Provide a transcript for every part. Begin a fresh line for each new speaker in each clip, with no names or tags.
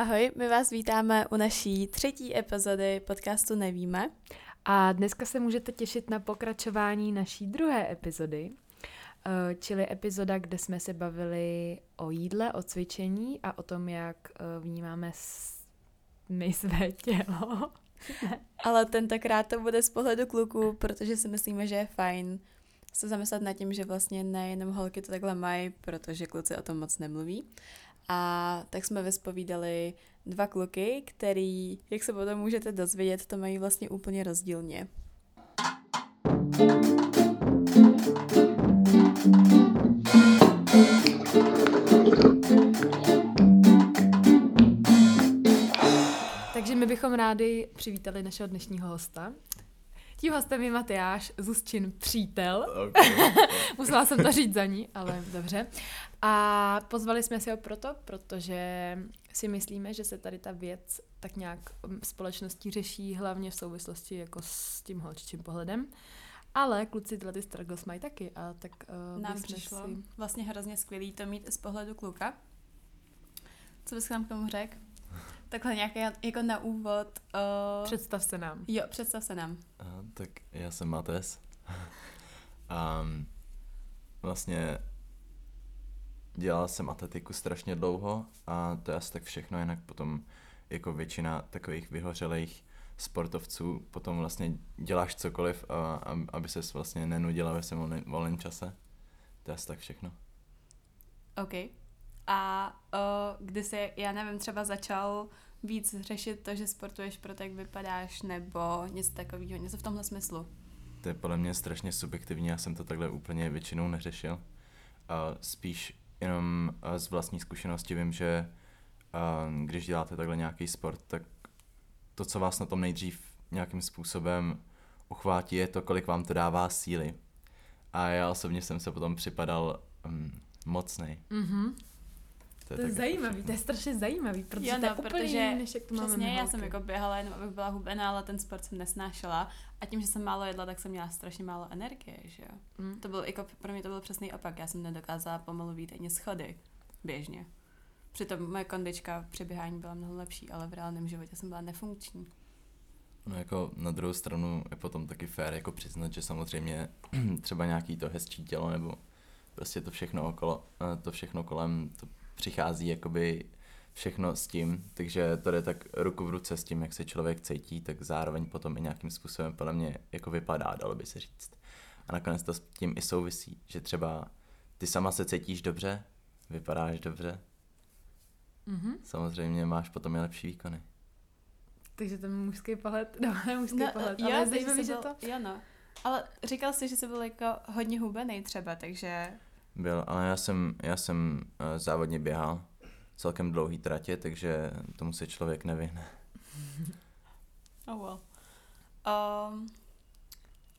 Ahoj, my vás vítáme u naší třetí epizody podcastu Nevíme.
A dneska se můžete těšit na pokračování naší druhé epizody, eh, čili epizoda, kde jsme se bavili o jídle, o cvičení a o tom, jak eh, vnímáme my své tělo.
Ale tentokrát to bude z pohledu kluků, protože si myslíme, že je fajn se zamyslet nad tím, že vlastně nejenom holky to takhle mají, protože kluci o tom moc nemluví. A tak jsme vyspovídali dva kluky, který, jak se potom můžete dozvědět, to mají vlastně úplně rozdílně.
Takže my bychom rádi přivítali našeho dnešního hosta, tím hostem je Matyáš, Zuzčin přítel. Okay. Musela jsem to říct za ní, ale dobře. A pozvali jsme si ho proto, protože si myslíme, že se tady ta věc tak nějak společností řeší hlavně v souvislosti jako s tím holčičím pohledem. Ale kluci tyhle ty struggles mají taky a tak
uh, Nám přišlo si... vlastně hrozně skvělý to mít z pohledu kluka. Co bys nám k tomu řekl? Takhle nějaké jako na úvod.
Uh... Představ se nám.
Jo, představ se nám.
Uh, tak já jsem Mates. um, vlastně dělal jsem atletiku strašně dlouho a to je asi tak všechno, jinak potom jako většina takových vyhořelých sportovců potom vlastně děláš cokoliv, a, a, aby ses vlastně nenudila ve svém volném čase. To je asi tak všechno.
OK a uh, kdy jsi, já nevím, třeba začal víc řešit to, že sportuješ proto, jak vypadáš, nebo něco takového, něco v tomhle smyslu?
To je podle mě strašně subjektivní, já jsem to takhle úplně většinou neřešil. Uh, spíš jenom uh, z vlastní zkušenosti vím, že uh, když děláte takhle nějaký sport, tak to, co vás na tom nejdřív nějakým způsobem uchvátí, je to, kolik vám to dává síly. A já osobně jsem se potom připadal um, mocnej. Mm-hmm.
To je, to je zajímavý, to je strašně zajímavý, protože jo, no, to je úplně protože jiný, než jak to
přesně, máme já jsem jako běhala jenom, abych byla hubená, ale ten sport jsem nesnášela a tím, že jsem málo jedla, tak jsem měla strašně málo energie, že jo. Mm. To byl, jako pro mě to byl přesný opak, já jsem nedokázala pomalu vít ani schody, běžně. Přitom moje kondička při běhání byla mnohem lepší, ale v reálném životě jsem byla nefunkční.
No jako na druhou stranu je potom taky fér jako přiznat, že samozřejmě třeba nějaký to hezčí tělo nebo prostě to všechno okolo, eh, to všechno kolem, to přichází jakoby všechno s tím, takže to jde tak ruku v ruce s tím, jak se člověk cítí, tak zároveň potom i nějakým způsobem podle mě jako vypadá, dalo by se říct. A nakonec to s tím i souvisí, že třeba ty sama se cítíš dobře, vypadáš dobře, mm-hmm. samozřejmě máš potom i lepší výkony.
Takže ten mužský pohled, no, mužský no, pohled,
ale zajímavý, že to... Jo, no. Ale říkal jsi, že jsi byl jako hodně hubený třeba, takže
byl, ale já jsem, já jsem uh, závodně běhal celkem dlouhý tratě, takže tomu se člověk nevyhne.
oh well. Um,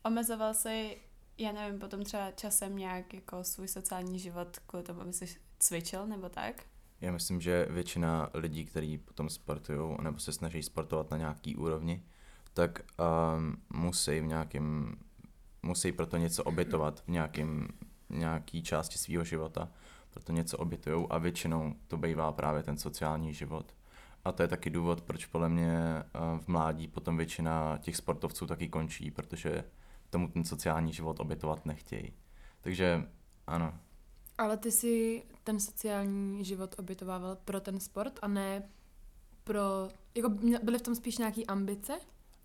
omezoval jsi, já nevím, potom třeba časem nějak jako svůj sociální život kvůli tomu, aby jsi cvičil nebo tak?
Já myslím, že většina lidí, kteří potom sportují nebo se snaží sportovat na nějaký úrovni, tak um, musí v nějakém, musí proto něco obětovat v nějakém nějaký části svého života, proto něco obětují a většinou to bývá právě ten sociální život. A to je taky důvod, proč podle mě eh, v mládí potom většina těch sportovců taky končí, protože tomu ten sociální život obětovat nechtějí. Takže ano.
Ale ty si ten sociální život obětovával pro ten sport a ne pro... Jako byly v tom spíš nějaký ambice?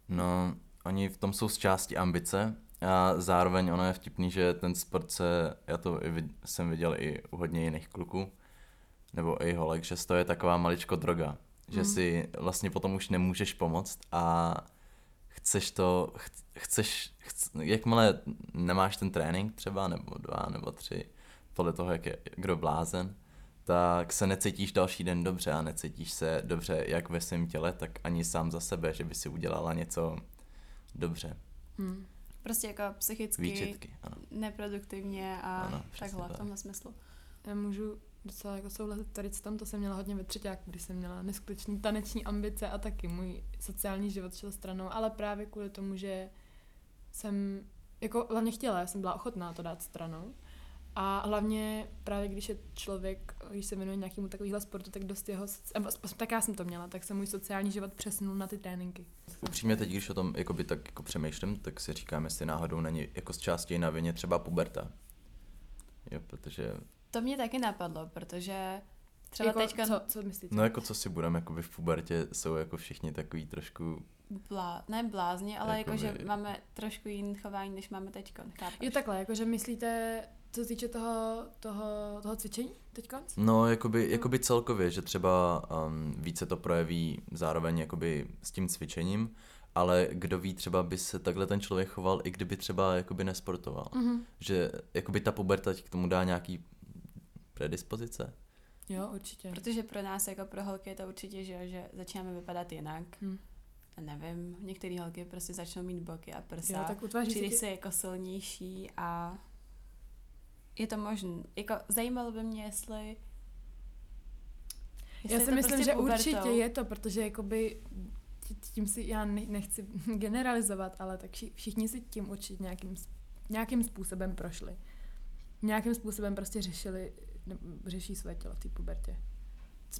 No, oni v tom jsou z části ambice, a zároveň ono je vtipný, že ten sport se, já to i vid, jsem viděl i u hodně jiných kluků, nebo i holek, že to je taková maličko droga, že mm. si vlastně potom už nemůžeš pomoct a chceš to, chceš, chc, jakmile nemáš ten trénink třeba, nebo dva, nebo tři, podle toho, jak je kdo blázen, tak se necítíš další den dobře a necítíš se dobře jak ve svém těle, tak ani sám za sebe, že by si udělala něco dobře. Hmm.
Prostě jako psychicky
Výčetky, ano.
neproduktivně a ano, takhle v tomhle smyslu.
Já můžu docela jako souhlasit tady s tom, to jsem měla hodně ve třetíku, když jsem měla neskutečný taneční ambice a taky můj sociální život šel stranou, ale právě kvůli tomu, že jsem jako hlavně chtěla, já jsem byla ochotná to dát stranou A hlavně právě když je člověk, když se věnuje nějakému takovýhle sportu, tak dost jeho, tak já jsem to měla, tak se můj sociální život přesunul na ty tréninky.
Upřímně teď, když o tom jakoby, tak jako přemýšlím, tak si říkám, jestli náhodou není jako z části na vině třeba puberta. Jo, protože...
To mě taky napadlo, protože třeba
jako,
teďka...
Co, co myslíte?
No jako co si budeme, jako v pubertě jsou jako všichni takový trošku
Blá, ne blázně, ale jako, že máme trošku jiný chování, než máme teď?
Je takhle, jakože myslíte, co se týče toho, toho, toho cvičení teď?
No, jakoby, jakoby celkově, že třeba um, více to projeví zároveň jakoby s tím cvičením, ale kdo ví, třeba by se takhle ten člověk choval, i kdyby třeba jakoby nesportoval. Mm-hmm. Že jakoby ta puberta k tomu dá nějaký predispozice.
Jo, určitě.
Protože pro nás jako pro holky je to určitě, že, že začínáme vypadat jinak. Hmm nevím, některé holky prostě začnou mít boky a prsa. Jo, tak utváří Přijde se jako silnější a je to možné. Jako zajímalo by mě, jestli
já si myslím, prostě že pubertou. určitě je to, protože jakoby tím si, já nechci generalizovat, ale tak všichni si tím určitě nějakým, nějakým způsobem prošli. Nějakým způsobem prostě řešili, řeší své tělo v té pubertě.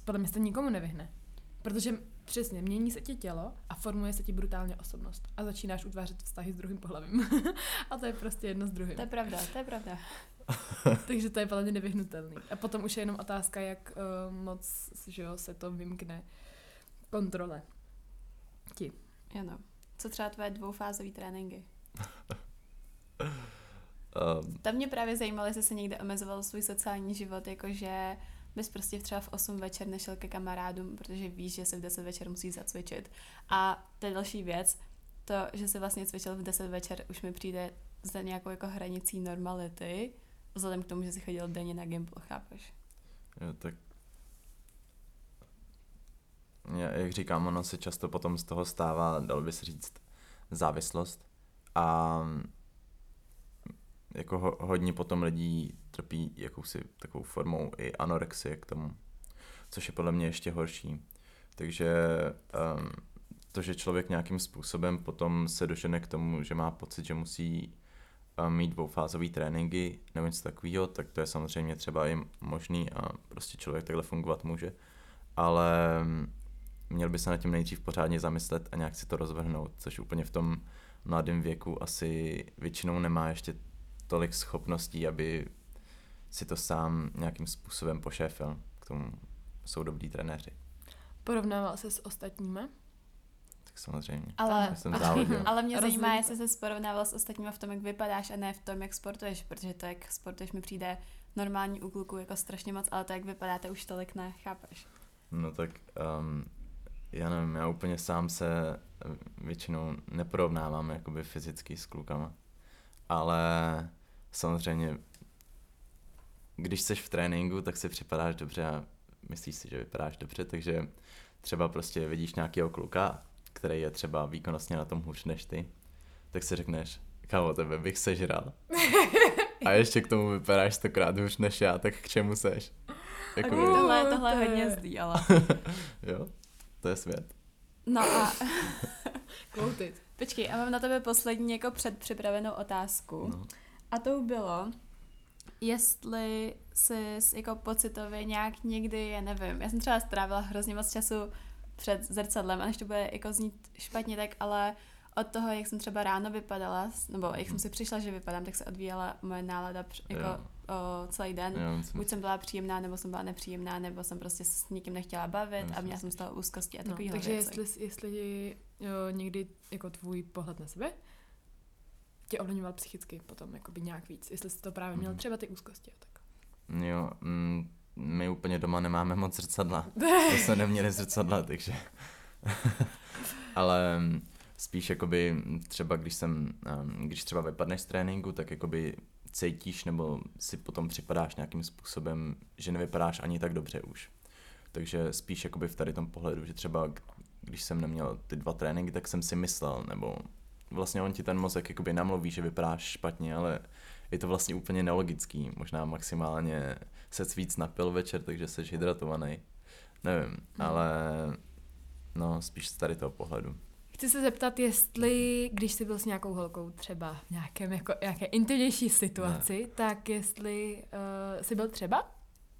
Podle mě se nikomu nevyhne. Protože přesně, mění se ti tělo a formuje se ti brutálně osobnost. A začínáš utvářet vztahy s druhým pohlavím. a to je prostě jedno s druhým.
To je pravda, to je pravda.
Takže to je podle mě nevyhnutelný. A potom už je jenom otázka, jak uh, moc že jo, se to vymkne kontrole. Ti.
Ano. Co třeba tvoje dvoufázové tréninky? um. Tam mě právě zajímalo, jestli se někde omezoval svůj sociální život, jakože bys prostě třeba v 8 večer nešel ke kamarádům, protože víš, že se v 10 večer musí zacvičit. A to je další věc, to, že se vlastně cvičil v 10 večer, už mi přijde za nějakou jako hranicí normality, vzhledem k tomu, že jsi chodil denně na Gimpl, chápeš?
Jo, tak já, jak říkám, ono se často potom z toho stává, dal by se říct, závislost. A jako ho, hodně potom lidí trpí jakousi takovou formou i anorexie k tomu, což je podle mě ještě horší. Takže um, to, že člověk nějakým způsobem potom se dožene k tomu, že má pocit, že musí mít dvoufázové tréninky nebo něco takového, tak to je samozřejmě třeba i možný a prostě člověk takhle fungovat může. Ale um, měl by se nad tím nejdřív pořádně zamyslet a nějak si to rozvrhnout, což úplně v tom mladém věku asi většinou nemá ještě tolik schopností, aby si to sám nějakým způsobem pošéfil. K tomu jsou dobrý trenéři.
Porovnával se s ostatními?
Tak samozřejmě.
Ale, jsem ale mě zajímá, jestli se porovnával s ostatními v tom, jak vypadáš a ne v tom, jak sportuješ, protože to, jak sportuješ, mi přijde normální u kluků jako strašně moc, ale to, jak vypadáte, už tolik nechápeš.
No tak um, já nevím, já úplně sám se většinou neporovnávám jakoby fyzicky s klukama, ale samozřejmě když jsi v tréninku, tak si připadáš dobře a myslíš si, že vypadáš dobře, takže třeba prostě vidíš nějakého kluka, který je třeba výkonnostně na tom hůř než ty, tak si řekneš, kámo, tebe bych sežral. A ještě k tomu vypadáš stokrát hůř než já, tak k čemu seš?
Jako tohle, tohle je hodně zdý, ale...
jo, to je svět.
No a... Kloutit. Počkej, a mám na tebe poslední jako předpřipravenou otázku. No. A to bylo, jestli jsi jako pocitově nějak někdy, já nevím, já jsem třeba strávila hrozně moc času před zrcadlem a než to bude jako znít špatně, tak ale od toho, jak jsem třeba ráno vypadala, nebo jak jsem si přišla, že vypadám, tak se odvíjela moje nálada jako o, celý den. Jo, myslím. Buď jsem byla příjemná, nebo jsem byla nepříjemná, nebo jsem prostě s nikým nechtěla bavit a měla jsem z toho úzkosti a no,
Takže věci. jestli, jestli jo, někdy jako tvůj pohled na sebe tě ovlivňoval psychicky potom jakoby nějak víc, jestli jsi to právě měl mhm. třeba ty úzkosti a tak.
Jo, mm, my úplně doma nemáme moc zrcadla. My jsme neměli zrcadla, takže... Ale mm, spíš jakoby třeba když jsem, mm, když třeba vypadneš z tréninku, tak jakoby cítíš nebo si potom připadáš nějakým způsobem, že nevypadáš ani tak dobře už. Takže spíš jakoby v tady tom pohledu, že třeba když jsem neměl ty dva tréninky, tak jsem si myslel, nebo vlastně on ti ten mozek jakoby namluví, že vypadáš špatně, ale je to vlastně úplně nelogický. Možná maximálně se víc napil večer, takže jsi hydratovaný. Nevím, hmm. ale no spíš z tady toho pohledu.
Chci se zeptat, jestli, když jsi byl s nějakou holkou třeba v nějakém, jako, nějaké intimnější situaci, ne. tak jestli uh, jsi byl třeba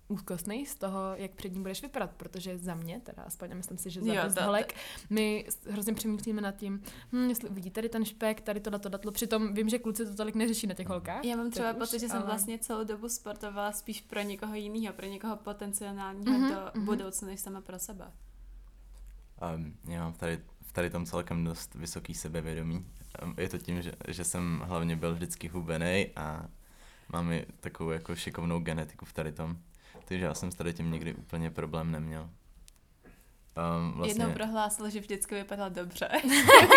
úzkostný z toho, jak před ním budeš vypadat, protože za mě, teda aspoň myslím si, že za dost holek, my hrozně přemýšlíme nad tím, hm, jestli uvidí tady ten špek, tady to, to, to, přitom vím, že kluci to tolik neřeší na těch holkách.
Já mám třeba pocit, že jsem ale... vlastně celou dobu sportovala spíš pro někoho jiného, pro někoho potenciálního mm-hmm, do mm-hmm. budoucna, než sama pro sebe.
Um, já mám tady, v tady tom celkem dost vysoký sebevědomí. Um, je to tím, že, že jsem hlavně byl vždycky hubený a mám i takovou jako šikovnou genetiku v tady tom. Takže já jsem s tady tím nikdy úplně problém neměl.
Um, vlastně... Jednou prohlásil, že vždycky vypadá dobře.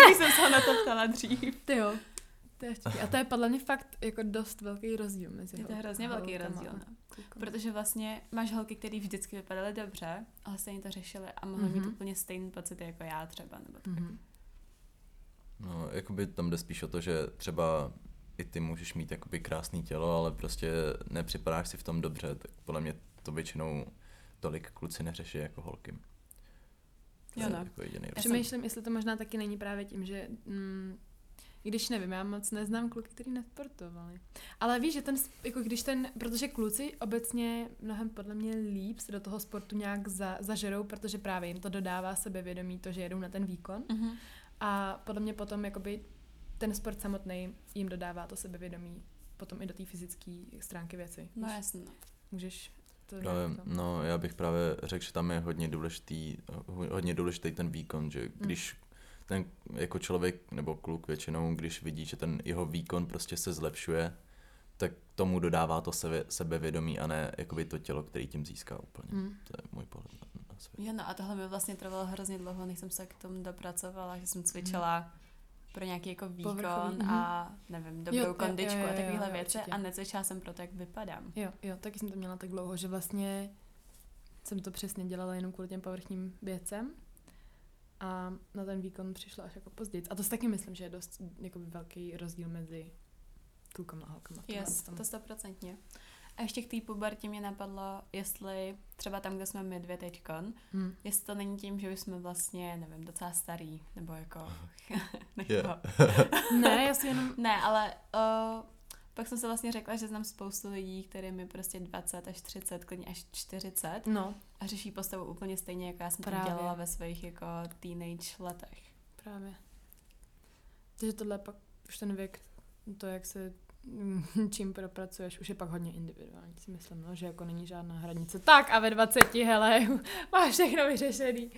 Když jsem se na to ptala dřív.
Ty jo. To je a to je podle mě fakt jako dost velký rozdíl mezi
Je to hrozně velký rozdíl, no. Protože vlastně máš holky, které vždycky vypadaly dobře, ale stejně to řešily a mohly mm-hmm. mít úplně stejný pocit jako já třeba, nebo tak. Mm-hmm.
No, jakoby tam jde spíš o to, že třeba i ty můžeš mít jakoby krásný tělo, ale prostě nepřipadáš si v tom dobře, tak podle mě to většinou tolik kluci neřeší jako holky.
Jo, no. Jako jediný Přemýšlím, jestli to možná taky není právě tím, že mm, když nevím, já moc neznám kluky, kteří nesportovali. Ale víš, že ten, jako když ten, protože kluci obecně mnohem podle mě líp se do toho sportu nějak za, zažerou, protože právě jim to dodává sebevědomí, to, že jedou na ten výkon. Mm-hmm. A podle mě potom jakoby ten sport samotný jim dodává to sebevědomí potom i do té fyzické stránky věci.
No jasně.
Můžeš to
no, no, já bych právě řekl, že tam je hodně důležitý, hodně důležitý ten výkon, že hmm. když mm. ten jako člověk nebo kluk většinou, když vidí, že ten jeho výkon prostě se zlepšuje, tak tomu dodává to sebe, sebevědomí a ne jakoby to tělo, který tím získá úplně. Mm. To je můj pohled na
svět. Jo, no a tohle mi vlastně trvalo hrozně dlouho, než jsem se k tomu dopracovala, že jsem cvičila mm pro nějaký jako výkon Povrchový. a mhm. nevím, dobrou jo, kondičku jo, jo, jo, a takovéhle věci určitě. a necvičila jsem pro to, jak vypadám.
Jo, jo, taky jsem to měla tak dlouho, že vlastně jsem to přesně dělala jenom kvůli těm povrchním věcem a na ten výkon přišla až jako později. A to si taky myslím, že je dost jako velký rozdíl mezi klukama a holkama.
Yes, to stoprocentně. A ještě k té pubertě mě napadlo, jestli třeba tam, kde jsme my dvě teďkon, hmm. jestli to není tím, že už jsme vlastně, nevím, docela starý, nebo jako...
yeah. ne, já si jenom...
Ne, ale uh, pak jsem se vlastně řekla, že znám spoustu lidí, kterým je prostě 20 až 30, klidně až 40
no.
a řeší postavu úplně stejně, jako já jsem Právě. to dělala ve svých jako teenage letech.
Právě. Takže tohle pak už ten věk, to, jak se čím propracuješ, už je pak hodně individuální, si myslím, no, že jako není žádná hranice. Tak a ve 20, hele, máš všechno vyřešený.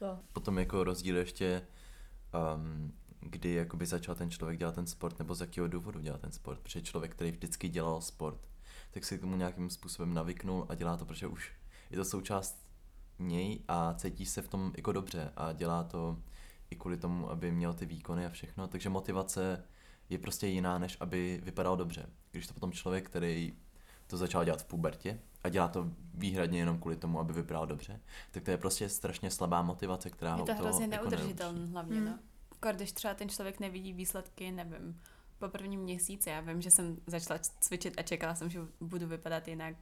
No.
Potom jako rozdíl ještě, um, kdy jakoby začal ten člověk dělat ten sport, nebo z jakého důvodu dělat ten sport. Protože člověk, který vždycky dělal sport, tak si k tomu nějakým způsobem navyknul a dělá to, protože už je to součást něj a cítí se v tom jako dobře a dělá to i kvůli tomu, aby měl ty výkony a všechno. Takže motivace je prostě jiná, než aby vypadal dobře. Když to potom člověk, který to začal dělat v pubertě a dělá to výhradně jenom kvůli tomu, aby vypadal dobře, tak to je prostě strašně slabá motivace, která
je
to
ho to hrozně jako neudržitelné hlavně, hmm. no. Když třeba ten člověk nevidí výsledky, nevím, po prvním měsíci, já vím, že jsem začala cvičit a čekala jsem, že budu vypadat jinak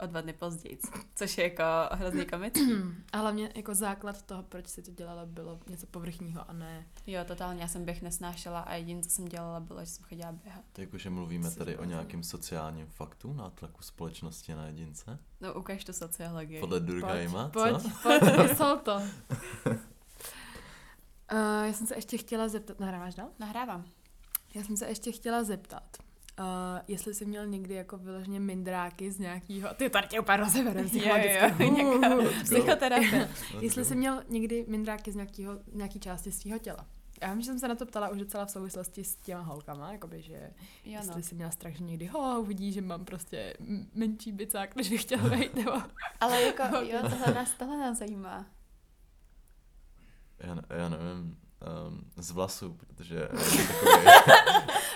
o dva dny později, což je jako hrozný komický.
A hlavně jako základ toho, proč si to dělala, bylo něco povrchního a ne...
Jo, totálně, já jsem běh nesnášela a jediné, co jsem dělala, bylo, že jsem chodila běhat.
Jakože mluvíme tady o nějakém sociálním faktu, nátlaku společnosti na jedince?
No, ukaž to sociologii.
Podle Durkheima,
pojď, co? Pojď, pojď, to. uh, já jsem se ještě chtěla zeptat, nahráváš dál?
Nahrávám.
Já jsem se ještě chtěla zeptat, Uh, jestli jsi měl někdy jako vyloženě mindráky z nějakého, ty tady tě úplně rozeberem psychoterapie. jestli jsi měl někdy mindráky z nějakého, nějaký části svého těla. Já vím, že jsem se na to ptala už docela v souvislosti s těma holkama, jakoby, že jo, no. jestli jsi měla strach, že někdy ho, uvidí, že mám prostě menší bicák, než bych chtěla být, nebo...
Ale jako, jo, tohle nás, tohle nás zajímá.
Já, já nevím, um, z vlasů, protože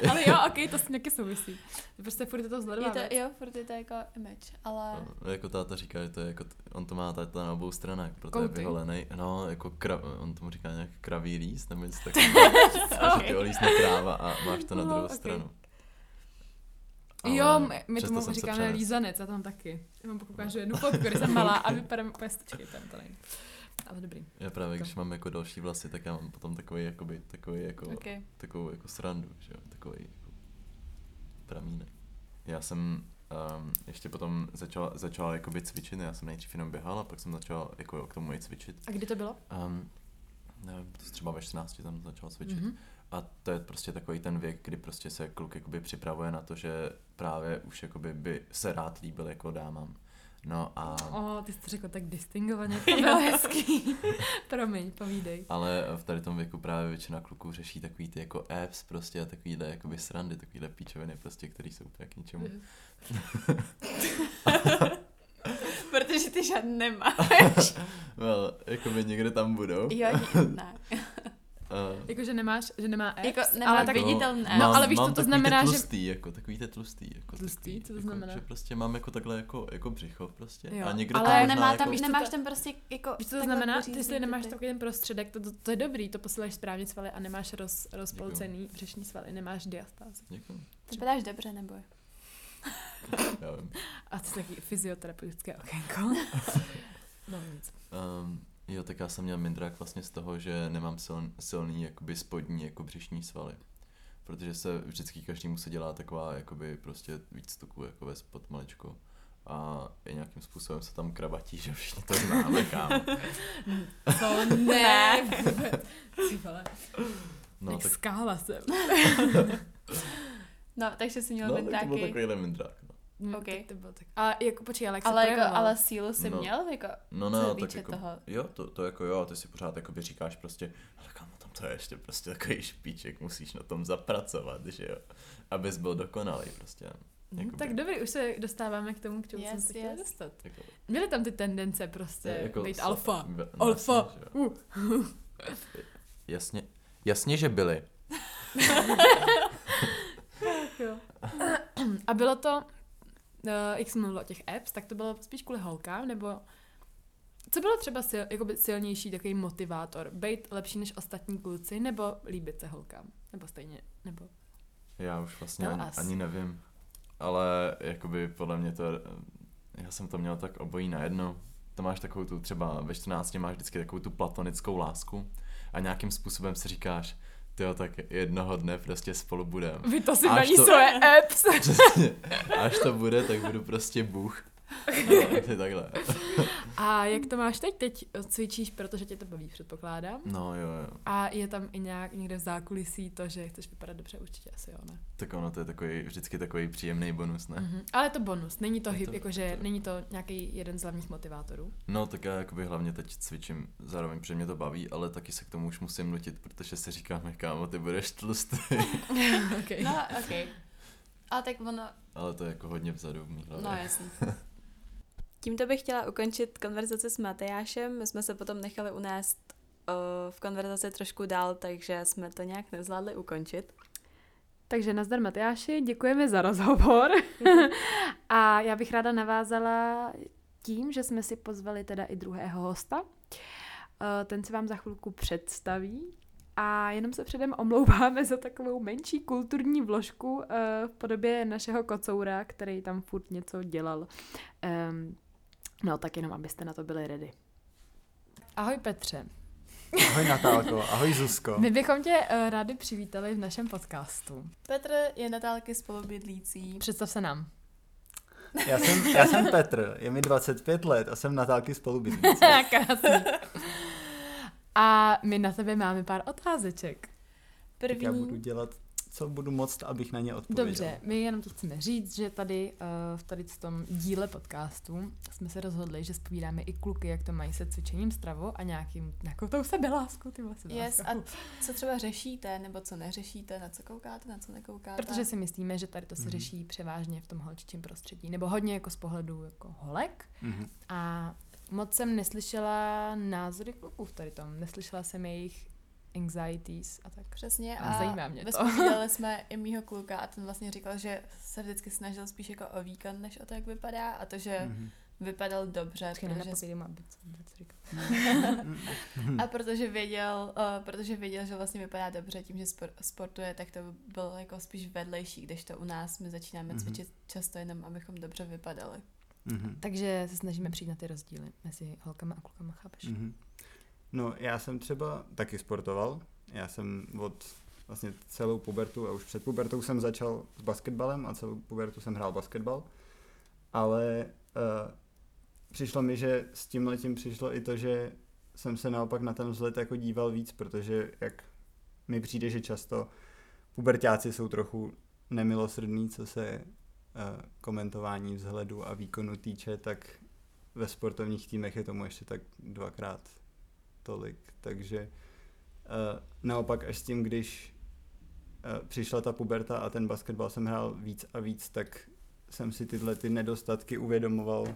ale jo, ok, to s nějaký souvisí. Prostě furt je to vzhledová
je to, Jo, furt je to jako image, ale...
No, jako táta říká, že to je jako, on to má táta na obou stranách, proto Kouty. je vyholený. No, jako kra, on tomu říká nějak kraví líst, nebo něco takového. že ty olísne kráva a máš to na no, druhou okay. stranu.
Ale jo, my, my tomu říkáme lízanec, a tam taky. Já vám pokud ukážu jednu fotku, když jsem malá a vypadám úplně, počkej, tam to není. Ale dobrý.
Já právě,
To.
když mám jako další vlasy, tak já mám potom takový, jakoby, takový jako,
Okay.
takovou jako srandu, že jo, takový jako pramínek. Já jsem um, ještě potom začal, začal jakoby cvičit, já jsem nejdřív jenom běhal a pak jsem začal jako k tomu i cvičit.
A kdy to bylo?
Um, nevím, to třeba ve 14 jsem začal cvičit.
Mhm.
A to je prostě takový ten věk, kdy prostě se kluk jakoby připravuje na to, že právě už jakoby by se rád líbil jako dámám. No a...
O, ty jsi to řekl tak distingovaně, to bylo hezký. Promiň, povídej.
Ale v tady tom věku právě většina kluků řeší takový ty jako apps prostě a takovýhle jakoby srandy, takovýhle píčoviny prostě, který jsou úplně k ničemu.
Protože ty žádný nemáš.
Well, jakoby někde tam budou.
jo, ne.
Uh,
Jako, že nemáš, že nemá apps,
Jako nemá
ale
tak viditelný
No, ale víš, co to
takový
znamená,
ty
že-
tlustý, jako takový ty tlustý, jako
Tlustý?
takový,
Co to
jako,
znamená?
Že prostě mám jako takhle jako, jako břicho prostě.
Jo.
A někde
Ale
tam
Ale
možná
nemá
jako,
tam,
co
nemáš
to-
tam prostě jako...
Víš, co to znamená?
pořízný
Ty, jestli nemáš takový ten prostředek, to, to, to je dobrý, to posíláš správně svaly a nemáš roz, rozpolcený břešní svaly, nemáš diastázy.
Děkuji.
Vypadáš dobře, nebo?
Já vím.
A to je taky fyzioterapeutické okénko. no nic.
Um, jo, tak já jsem měl mindrák vlastně z toho, že nemám sil, silný jakoby spodní jako břišní svaly. Protože se vždycky každému se dělá taková jakoby prostě víc tuků jako ve spod maličko. A i nějakým způsobem se tam krabatí, že všichni to známe, kámo.
Co ne, vůbec. Ty vole,
No,
jak
tak,
skála jsem.
No, takže jsi měl
no, tak to byl takovýhle mindrák, no.
No,
Ok.
tak to bylo tak. A jako počkej, ale jak se
Ale, jako, ale sílu jsi
No.
měl, jako,
No,
co
no,
se
tak
týče
jako,
toho.
jo, to, to jako jo, ty si pořád jakoby říkáš prostě, ale kámo, tam to je ještě prostě takový špíček, musíš na tom zapracovat, že jo, abys byl dokonalý prostě.
Hm,
jakoby.
Tak dobrý, už se dostáváme k tomu, k čemu
Yes,
jsem se chtěla
yes.
dostat.
Jako,
Měly tam ty tendence prostě
jako
být alfa.
ve-
Alfa.
Jasně, že jo.
Uh.
jasně, jasně, že byli.
Jo. A bylo to, jak jsem mluvila o těch apps, tak to bylo spíš kvůli holkám, nebo co bylo třeba sil, jakoby silnější takový motivátor? Být lepší než ostatní kluci, nebo líbit se holkám? Nebo stejně, nebo...
Já už vlastně ani, ani nevím, ale jakoby podle mě to, já jsem to měl tak obojí najednou. To máš takovou tu, třeba ve 14 máš vždycky takovou tu platonickou lásku a nějakým způsobem si říkáš, tyjo, tak jednoho dne prostě spolu budem.
Vy to si na ní
to-
svoje apps!
Přesně. Až to bude, tak budu prostě bůh. No, takhle.
A jak to máš teď? Teď cvičíš, protože tě to baví, předpokládám.
No jo, jo.
A je tam i nějak někde v zákulisí to, že chceš vypadat dobře, určitě asi jo, ne?
Tak ono to je takový, vždycky takový příjemný bonus, ne?
Mhm. Ale je to bonus, není to, hyb,
to-
jakože
to-
není to nějaký jeden z hlavních motivátorů.
No tak já jakoby hlavně teď cvičím zároveň, protože mě to baví, ale taky se k tomu už musím nutit, protože si říkáme, kámo, ty budeš tlustý.
okay.
No, ok. Ale tak ono,
ale to je jako hodně vzadu v mý hlavě.
no jasný. Tímto bych chtěla ukončit konverzaci s Matejášem. My jsme se potom nechali unést uh, v konverzaci trošku dál, takže jsme to nějak nezvládli ukončit.
Takže nazdar Matyáši, děkujeme za rozhovor. a já bych ráda navázala tím, že jsme si pozvali teda i druhého hosta. Eh, Ten se vám za chvilku představí. A jenom se předem omlouváme za takovou menší kulturní vložku eh, v podobě našeho kocoura, který tam furt něco dělal. No, tak jenom, abyste na to byli ready. Ahoj Petře.
Ahoj Natálko, ahoj Zuzko.
My bychom tě uh, rádi přivítali v našem podcastu.
Petr je Natálky spolubydlící.
Představ se nám.
Já jsem, já jsem Petr, je mi 25 let a jsem Natálky spolubydlící.
Krásný. A my na tebe máme pár otázeček.
Tak já budu
První,
dělat, co budu moct, abych na ně odpověděl.
Dobře, my jenom to chceme říct, že tady uh, v tady v tom díle podcastu jsme se rozhodli, že spovídáme i kluky, jak to mají se cvičením stravou a nějakým, nějakou tou sebeláskou, ty
yes, a co třeba řešíte, nebo co neřešíte, na co koukáte, na co nekoukáte.
Protože si myslíme, že tady to se
Mhm.
řeší převážně v tom holčičím prostředí, nebo hodně jako z pohledu jako holek.
Mhm.
A moc jsem neslyšela názory kluků v tady tom. Neslyšela jsem jejich anxieties a tak.
Přesně
A
a
zajímá mě to.
Jsme i mýho kluka a ten vlastně říkal, že se vždycky snažil spíš jako o výkon, než o to, jak vypadá a to, že
Mhm.
vypadal dobře,
Počkej,
protože,
co vůbec říkal.
a protože věděl, uh, protože věděl, že vlastně vypadá dobře tím, že spor, sportuje, tak to bylo jako spíš vedlejší, když to u nás my začínáme
Mhm.
cvičit často jenom, abychom dobře vypadali.
Mhm.
Takže se snažíme přijít na ty rozdíly mezi holkama a klukama, chápeš?
Mhm. No, já jsem třeba taky sportoval. Já jsem od vlastně celou pubertu a už před pubertou jsem začal s basketbalem a celou pubertu jsem hrál basketbal. Ale uh, přišlo mi, že s tím letím přišlo i to, že jsem se naopak na ten vzhled jako díval víc, protože jak mi přijde, že často pubertáci jsou trochu nemilosrdní, co se uh, komentování vzhledu a výkonu týče, tak ve sportovních týmech je tomu ještě tak dvakrát tolik. Takže uh, naopak až s tím, když uh, přišla ta puberta a ten basketbal jsem hrál víc a víc, tak jsem si tyhle ty nedostatky uvědomoval.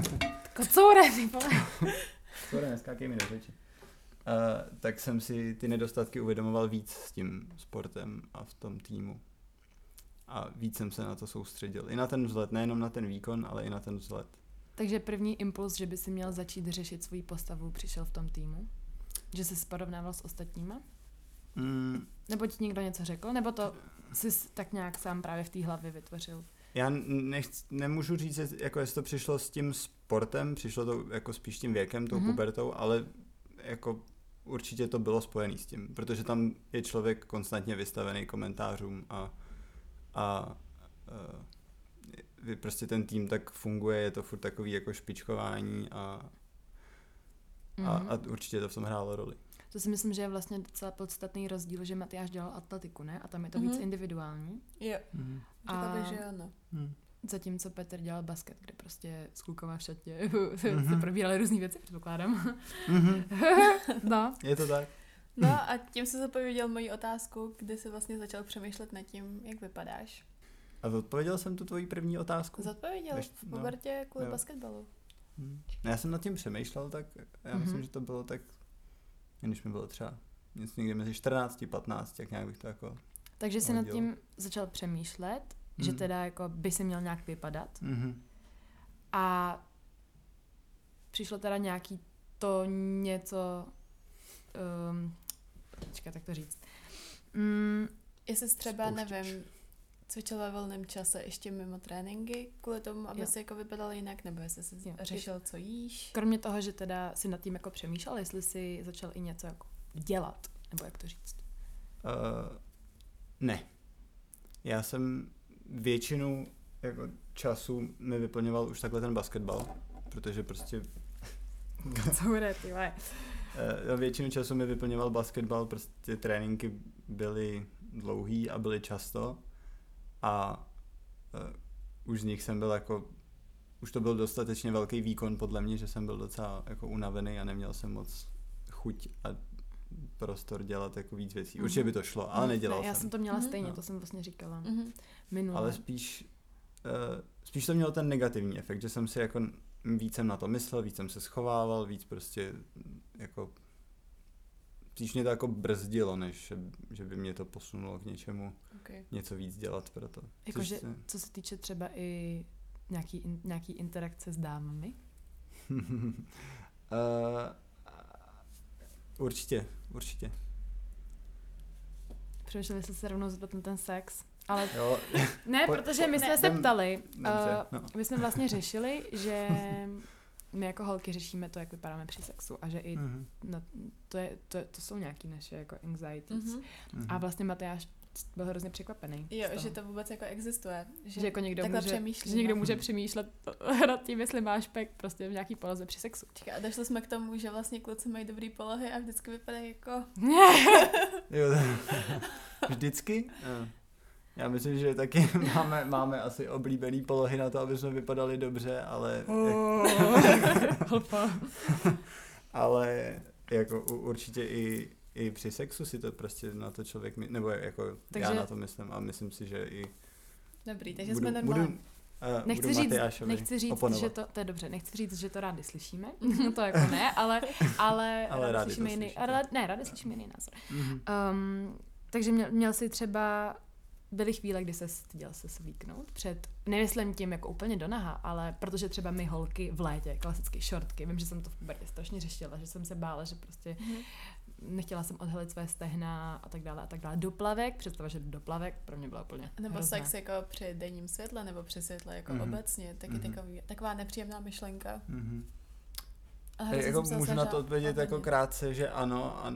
Kocoure, ty vole.
Sorry, neskákej mi do řeči. Uh, tak jsem si ty nedostatky uvědomoval víc s tím sportem a v tom týmu. A víc jsem se na to soustředil. I na ten vzhled, nejenom na ten výkon, ale i na ten vzhled.
Takže první impuls, že by si měl začít řešit svoji postavu, přišel v tom týmu? Že jsi porovnával s ostatníma?
Mm,
Nebo ti někdo něco řekl? Nebo to jsi tak nějak sám právě v té hlavě vytvořil?
já nechc, nemůžu říct, jako jestli to přišlo s tím sportem, přišlo to jako spíš tím věkem, tou
Mhm.
mm-hmm. pubertou, ale jako určitě to bylo spojený s tím, protože tam je člověk konstantně vystavený komentářům a, a uh, vy prostě ten tým tak funguje, je to furt takový jako špičkování a, mm-hmm. a,
Mhm.
a určitě to v tom hrálo roli.
To si myslím, že je vlastně docela podstatný rozdíl, že Matyáš dělal atletiku, ne? A tam je to víc
Mhm.
individuální.
Jo,
Mm-hmm.
řekla bych,
A-
že jo, no.
Mm.
Zatímco Petr dělal basket, kde prostě s klukama v šatě
Mhm.
se probírali různé věci, předpokládám.
Mm-hmm.
no.
Je to tak?
No a tím se zapověděl moji otázku, kdy jsi vlastně začal přemýšlet nad tím, jak vypadáš.
A odpověděl jsem tu tvoji první otázku?
Zodpověděl
Než-
v
no,
pubertě kvůli
jo.
basketbalu.
Hmm. Já jsem nad tím přemýšlel, tak já
Mhm.
myslím, že to bylo tak, když mi bylo třeba něco někde mezi 14 a 15, tak nějak bych to jako...
Takže jsi nad tím začal přemýšlet, že
Mhm.
teda jako by si měl nějak vypadat.
Mm-hmm.
A přišlo teda nějaký to něco... Um, počkat, tak to říct. Mm,
Jestli třeba,
Spouštěč.
nevím, cvičil ve volném čase ještě mimo tréninky, kvůli tomu, aby
Jo.
si jako vypadal jinak, nebo jestli jsi
Jo.
řešil, co jíš.
kromě toho, že teda si nad tím jako přemýšlel, jestli si začal i něco jako dělat, nebo jak to říct.
Uh, ne. Já jsem většinu jako času mi vyplňoval už takhle ten basketbal, protože prostě
Co bude, ty vole.
Eh, většinu času mi vyplňoval basketbal, prostě tréninky byly dlouhý a byly často a uh, už z nich jsem byl jako, už to byl dostatečně velký výkon podle mě, že jsem byl docela jako unavený a neměl jsem moc chuť a prostor dělat jako víc věcí. Určitě by to šlo, ale nedělal
ne, já
jsem.
jsem to měla
Mhm.
stejně,
No.
to jsem vlastně říkala
Mhm.
minule.
Ale spíš, uh, spíš to mělo ten negativní efekt, že jsem si jako víc jsem na to myslel, víc jsem se schovával, víc prostě jako spíš mě to jako brzdilo, než že, by mě to posunulo k něčemu
Okay.
něco víc dělat pro to.
Jakože,
se-
co se týče třeba i nějaký, in, nějaký interakce s dámami.
uh, určitě, určitě.
Přemýšlím, jestli se rovnou zeptat na ten sex. Ale
Jo,
ne,
Po-
protože my jsme se
jdem-
ptali,
dobře,
uh,
no.
my jsme vlastně řešili, že my jako holky řešíme to, jak vypadáme při sexu a že i
Mhm,
no, to, je, to, to jsou nějaký naše jako anxieties.
Mhm.
mhm.
A vlastně Matyáš byl hrozně překvapený.
Jo, že to vůbec jako existuje. Že,
že jako někdo může,
přemýšlíme.
že někdo může přemýšlet nad tím, jestli máš pek prostě v nějaký poloze při sexu.
Čekaj, a došli jsme k tomu, že vlastně kluci mají dobrý polohy a vždycky vypadají jako...
Jo, vždycky? Já myslím, že taky máme, máme asi oblíbený polohy na to, aby jsme vypadali dobře, ale, ale jako určitě i, i při sexu si to prostě na to člověk, my, nebo jako
Takže-
já na to myslím a myslím si, že i
Dobrý, takže
budu,
jsme
budu,
normální.
uh,
Nechci
budu
říct, nechci říct,
oponovat.
že to, to je dobře, nechci říct, že to rádi slyšíme, to jako ne, ale, ale,
Ale rádi to
slyšíme jiný, ale, ne, rádi slyšíme jiný názor.
Mhm.
Um, takže měl, měl jsi třeba, byly chvíle, kdy se styděl se svlíknout před, nemyslím tím jako úplně do naha, ale protože třeba my holky v létě, klasicky šortky, vím, že jsem to v pubertě strašně řešila, že jsem se bála, že prostě
Mhm.
nechtěla jsem odhalit své stehna a tak dále a tak dále. Doplavek, představa, že doplavek pro mě byla úplně
Nebo
hrozné.
sex jako při denním světle, nebo při světle jako
Mhm.
obecně, taky
Mhm.
takový, taková nepříjemná myšlenka.
Mhm.
A hrozně
jako můžu na to odpovědět jako krátce, že ano, a,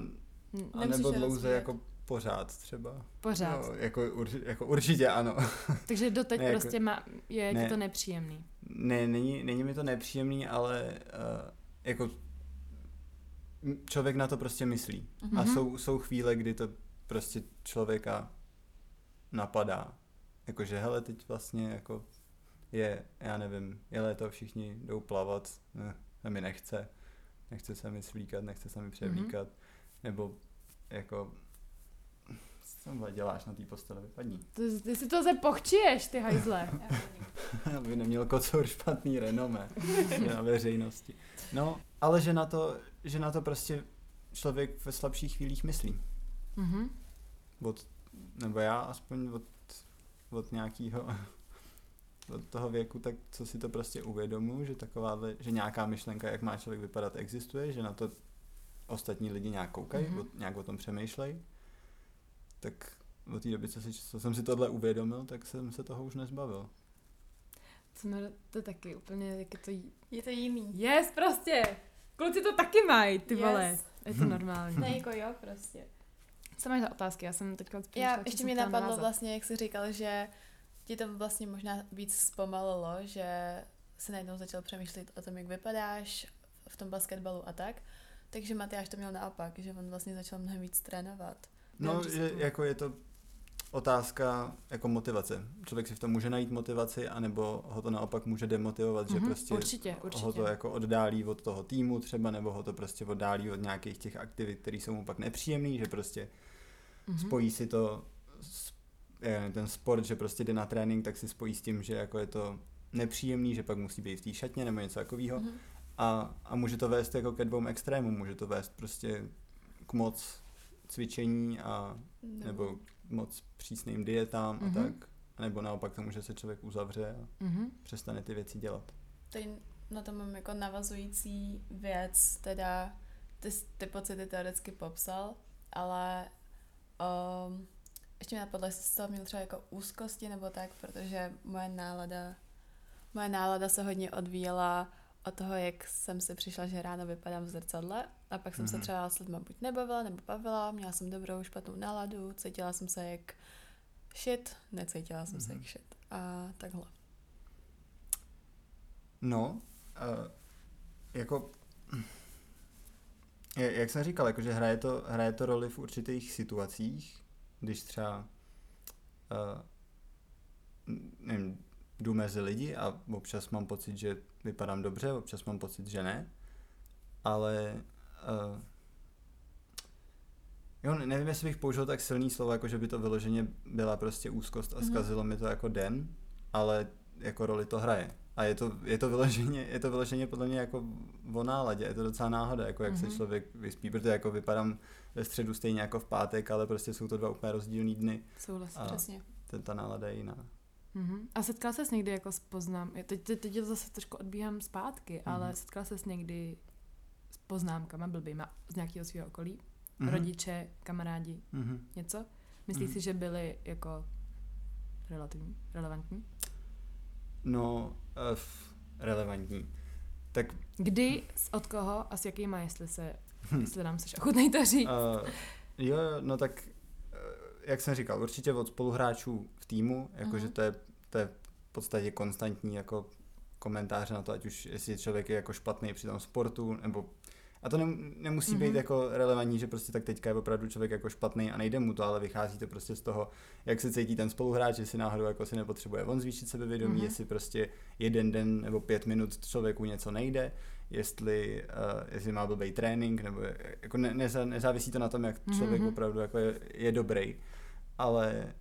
a nebo dlouze jako pořád třeba.
Pořád.
No, jako, urči, jako určitě ano.
Takže doteď
Ne, jako-
prostě má, je
ne.
to nepříjemný.
Ne, není, není mi to nepříjemný, ale uh, jako člověk na to prostě myslí.
Mhm.
A jsou, jsou chvíle, kdy to prostě člověka napadá. Jakože hele, teď vlastně jako je, já nevím, je léto, všichni jdou plavat, ne, se mi nechce, nechce se mi svlíkat, nechce se mi převlíkat, nebo jako co tam děláš na té posteli, vypadni.
Ty, ty si to ze pochčiješ, ty hajzle.
Aby neměl kocour špatný renome na veřejnosti. No, ale že na to, že na to prostě člověk ve slabších chvílích myslí.
Mhm.
Od, nebo já aspoň od, od nějakého od toho věku, tak co si to prostě uvědomuji, že takováhle, že nějaká myšlenka, jak má člověk vypadat, existuje, že na to ostatní lidi nějak koukají,
Mhm.
mm-hmm. nějak o tom přemýšlejí, tak od té doby, co, si, co jsem si tohle uvědomil, tak jsem se toho už nezbavil.
Jsme to taky úplně, jak je to... jí-
Je to jiný.
Yes, prostě! Kluci to taky mají, ty vole.
Yes.
Je to normální.
Ne, jako jo, prostě.
Co máš za otázky? Já jsem teďka
Já ještě mi napadlo vlastně, jak jsi říkal, že ti to vlastně možná víc zpomalilo, že se najednou začal přemýšlet o tom, jak vypadáš v tom basketbalu a tak. Takže Matyáš to měl naopak, že on vlastně začal mnohem víc trénovat.
No,
přestupu.
jako je to otázka jako motivace. Člověk si v tom může najít motivaci, anebo ho to naopak může demotivovat, že
Mhm,
prostě
určitě, určitě.
ho to jako oddálí od toho týmu třeba, nebo ho to prostě oddálí od nějakých těch aktivit, které jsou mu pak nepříjemný, že prostě
Mhm.
spojí si to s, ten sport, že prostě jde na trénink, tak si spojí s tím, že jako je to nepříjemný, že pak musí být v té šatně nebo něco takového.
Mhm.
A, a může to vést jako ke dvou extrémům, může to vést prostě k moc cvičení a nebo moc přísným dietám a
Mhm.
tak. Nebo naopak tomu, že se člověk uzavře a
Mhm.
přestane ty věci dělat.
Teď na to mám jako navazující věc, teda ty, ty pocity teoreticky popsal, ale um, ještě mi napadlo, jestli z toho měl třeba jako úzkosti nebo tak, protože moje nálada, moje nálada se hodně odvíjela od toho, jak jsem si přišla, že ráno vypadám v zrcadle a pak jsem mm-hmm. se
Mhm.
třeba s lidmi buď nebavila nebo bavila, měla jsem dobrou, špatnou náladu, cítila jsem se jak shit, necítila jsem mm-hmm. se
Mhm.
jak shit a takhle.
No, uh, jako, jak jsem říkal, jakože hraje to, hraje to roli v určitých situacích, když třeba, uh, nevím, jdu mezi lidi a občas mám pocit, že vypadám dobře, občas mám pocit, že ne, ale uh, jo, ne- nevím, jestli bych použil tak silný slovo, jako že by to vyloženě byla prostě úzkost a
Mhm.
zkazilo mi to jako den, ale jako roli to hraje. A je to, je to, vyloženě, je to vyloženě podle mě jako o náladě, je to docela náhoda, jako jak
Mhm.
se člověk vyspí, protože jako vypadám ve středu stejně jako v pátek, ale prostě jsou to dva úplně rozdílný dny,
Souhlasím.
Přesně.
ten, ta nálada je jiná.
Mhm. A setkal ses někdy jako s poznám, teď, teď, teď zase trošku odbíhám zpátky,
Mhm.
ale setkal ses někdy s poznámkama blbýma z nějakého svého okolí?
Mhm.
Rodiče, kamarádi,
Mhm.
něco? Myslíš
Mhm.
si, že byly jako relativní, relevantní?
No, uh, relevantní. Tak
Kdy, od koho a s jakýma, jestli se,
Hm.
jestli nám seš ochotnej to říct?
Uh, jo, no tak, jak jsem říkal, určitě od spoluhráčů v týmu, jakože
Mhm.
to, je, to je v podstatě konstantní jako komentáře na to, ať už jestli člověk je jako špatný při tom sportu, nebo a to nem, nemusí být
Mhm.
jako relevantní, že prostě tak teďka je opravdu člověk jako špatný a nejde mu to, ale vychází to prostě z toho, jak se cítí ten spoluhráč, jestli náhodou jako si nepotřebuje on zvýšit sebevědomí,
Mhm.
jestli prostě jeden den nebo pět minut člověku něco nejde, jestli, uh, jestli má blbý trénink, nebo jako ne, neza, nezávisí to na tom, jak člověk
Mhm.
opravdu jako je, je dobrý, ale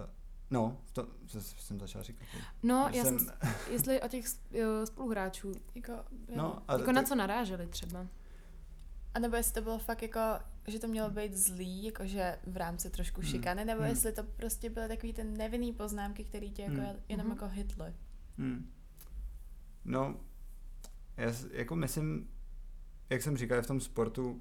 uh, no, to, to jsem začal říkat.
No, já jsem,
jsem-
jestli o těch spoluhráčů,
Jako.
No,
jako na co naráželi třeba?
A nebo jestli to bylo fakt jako, že to mělo být zlý, jakože v rámci trošku
Hmm.
šikany, nebo
Hmm.
jestli to prostě byly takový ten nevinný poznámky, který tě jako
Hmm.
jenom
Mhm.
jako hitly.
Hmm. No, já jako myslím, jak jsem říkal, v tom sportu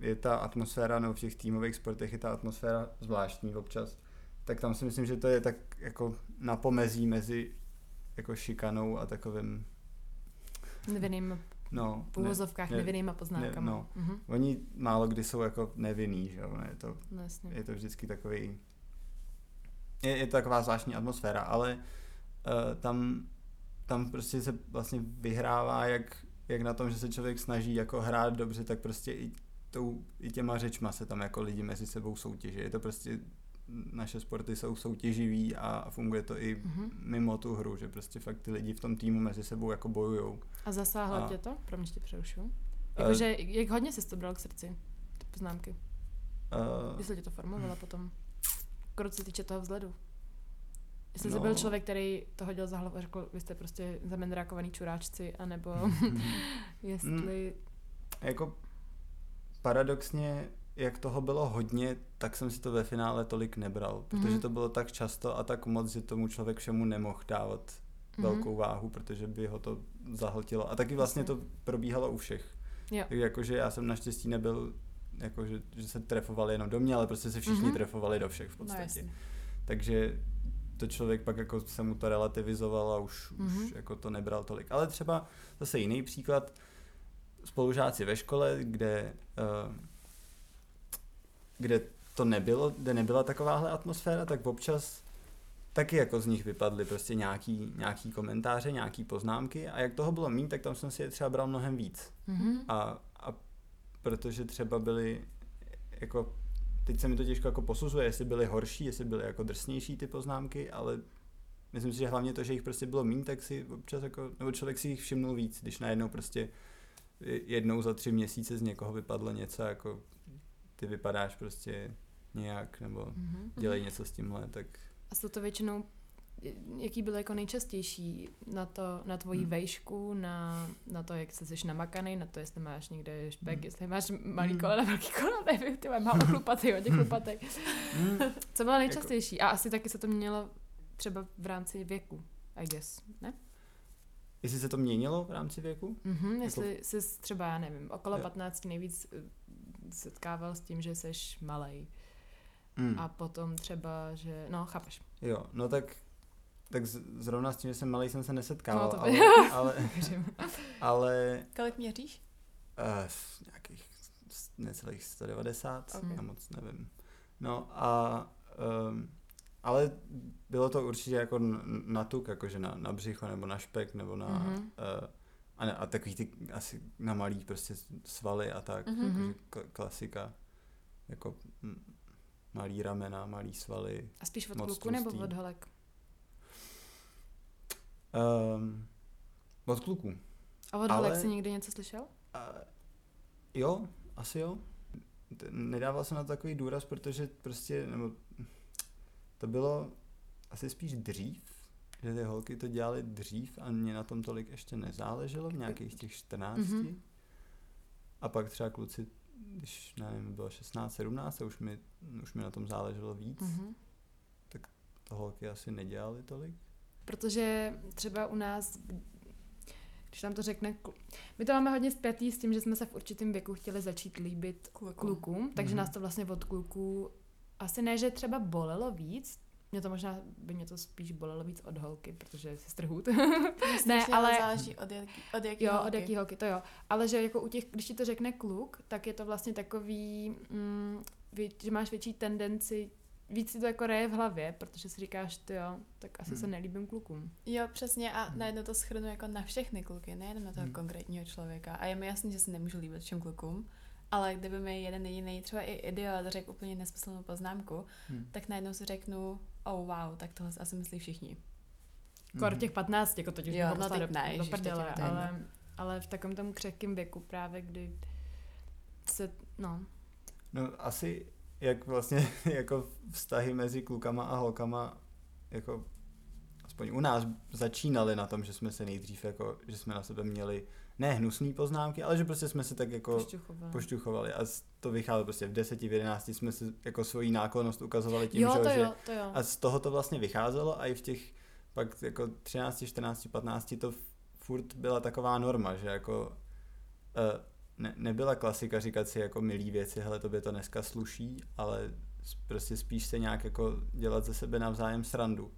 je ta atmosféra, nebo v těch týmových sportech je ta atmosféra zvláštní občas, tak tam si myslím, že to je tak jako na pomezí mezi jako šikanou a takovým
Nevinným
No,
v úvozovkách
ne,
nevinnýma poznámkama.
Ne, no.
Mhm.
Oni málo kdy jsou jako nevinný, že jo, je to,
No, jasně.
je to vždycky takový, je, je to taková zvláštní atmosféra, ale uh, tam, tam prostě se vlastně vyhrává jak, jak na tom, že se člověk snaží jako hrát dobře, tak prostě i, tou, i těma řečma se tam jako lidi mezi sebou soutěží. Je to prostě, naše sporty jsou soutěživý a funguje to i
Mhm.
mimo tu hru, že prostě fakt ty lidi v tom týmu mezi sebou jako bojujou.
A zasáhlo
A-
tě to? Pro mě tě přerušu.
Eh,
Jakože, jak hodně jsi to bral k srdci, ty poznámky?
Uh,
Jestli tě to formovala potom? Krok se týče toho vzhledu. Jestli jsi
No.
byl člověk, který to hodil za hlavu a řekl, vy jste prostě zamendrákovaný čuráčci, anebo jestli...
jako paradoxně, jak toho bylo hodně, tak jsem si to ve finále tolik nebral, protože
Mhm.
to bylo tak často a tak moc, že tomu člověk všemu nemohl dávat
Mhm.
velkou váhu, protože by ho to zahltilo. A taky vlastně to probíhalo u všech.
Jo.
Jakože já jsem naštěstí nebyl, jakože, že se trefovali jenom do mě, ale prostě se všichni
Mhm.
trefovali do všech v
No
podstatě.
jasně.
Takže to člověk pak jako se mu to relativizoval a už, mm-hmm.
Mhm.
už jako to nebral tolik. Ale třeba zase jiný příklad, spolužáci ve škole, kde, kde to nebylo, kde nebyla takováhle atmosféra, tak občas taky jako z nich vypadly prostě nějaký, nějaký komentáře, nějaký poznámky a jak toho bylo mín, tak tam jsem si je třeba bral mnohem víc.
Mhm.
A, a protože třeba byly jako teď se mi to těžko jako posuzuje, jestli byly horší, jestli byly jako drsnější ty poznámky, ale myslím si, že hlavně to, že jich prostě bylo méně, tak si občas jako, nebo člověk si jich všimnul víc, když najednou prostě jednou za tři měsíce z někoho vypadlo něco jako ty vypadáš prostě nějak, nebo
Mhm.
dělej něco s tímhle, tak
A jsou to většinou, jaký byl jako nejčastější na to, na tvoji
Hmm.
vejšku, na, na to, jak se jsi namakaný, na to, jestli máš někde špek,
Hmm.
jestli máš malý
Hmm.
kolena, velký kolena, nevím, ty mám málo chlupatý, hodně chlupatý.
mm,
Co bylo nejčastější? A asi taky se to mělo třeba v rámci věku, I guess, ne?
Jestli se to měnilo v rámci věku?
Mhm,
Jako-
jestli jsi třeba, já nevím, okolo
Jo.
15 nejvíc eh, setkával s tím, že jsi malej.
Mm.
A potom třeba, že, no, chápeš.
Jo, no tak tak z- zrovna s tím, že jsem malý, jsem se nesetkával,
No, to
ale,
by-
ale, ale
Kolik měříš?
Uh, nějakých necelých 190,
Ok.
já moc nevím. No a, um, ale bylo to určitě jako na tuk, jakože na, na břicho nebo na špek nebo na,
Mhm.
uh, a, a takový ty asi na malý prostě svaly a tak,
Mhm.
jakože
Mhm.
klasika, jako mm, malý ramena, malý svaly.
A spíš od kluku nebo od holek?
Um, od kluků.
A od
Ale-
holek jsi někdy něco slyšel?
A, jo, asi jo. Nedával jsem na to takový důraz, protože prostě, nebo to bylo asi spíš dřív, že ty holky to dělaly dřív a mě na tom tolik ještě nezáleželo, v nějakých těch 14.
Mhm.
A pak třeba kluci, když, nevím, bylo 16, 17 a už mi, už mi na tom záleželo víc,
Mhm.
to holky asi nedělaly tolik.
Protože třeba u nás, když nám to řekne, my to máme hodně spjatý s tím, že jsme se v určitém věku chtěli začít líbit
Klukům.
klukům, takže
Mhm.
nás to vlastně od kluků asi ne, že třeba bolelo víc, mě to možná, by mě to spíš bolelo víc od holky, protože jsi strhut.
ne,
ale-
záleží od jaký, od jaký
jo,
holky.
od jaký holky, to jo. Ale že jako u těch, když ti to řekne kluk, tak je to vlastně takový, mm, vě, že máš větší tendenci, víc si to jako reje v hlavě, protože si říkáš, ty jo, tak asi
Hmm.
se nelíbím klukům.
Jo, přesně a
Hmm.
najednou to schrnu jako na všechny kluky, nejenom na toho
Hmm.
konkrétního člověka. A je mi jasný, že se nemůžu líbit všem klukům, ale kdyby mi jeden jediný třeba i idiot řekl úplně nesmyslnou poznámku,
Hm.
tak najednou si řeknu, oh wow, tak tohle si asi myslí všichni.
Kor
Mhm.
těch 15, jako to už
Jo, no
do,
ne,
do prdele,
je to jedno.
ale, ale v takovém tom křehkém věku právě, kdy se, no,
No asi jak vlastně jako vztahy mezi klukama a holkama jako aspoň u nás začínaly na tom, že jsme se nejdřív jako, že jsme na sebe měli ne hnusné poznámky, ale že prostě jsme se tak jako
pošťuchovala.
pošťuchovali a to vycházelo prostě v 10, v 11 jsme si jako svoji náklonost ukazovali tím,
Jo,
že,
to jo, to jo.
a z toho to vlastně vycházelo a i v těch pak jako 13, 14, 15 to furt byla taková norma, že jako uh, ne, nebyla klasika říkat si jako milý věci, hele, tobě to dneska sluší, ale prostě spíš se nějak jako dělat ze sebe navzájem srandu.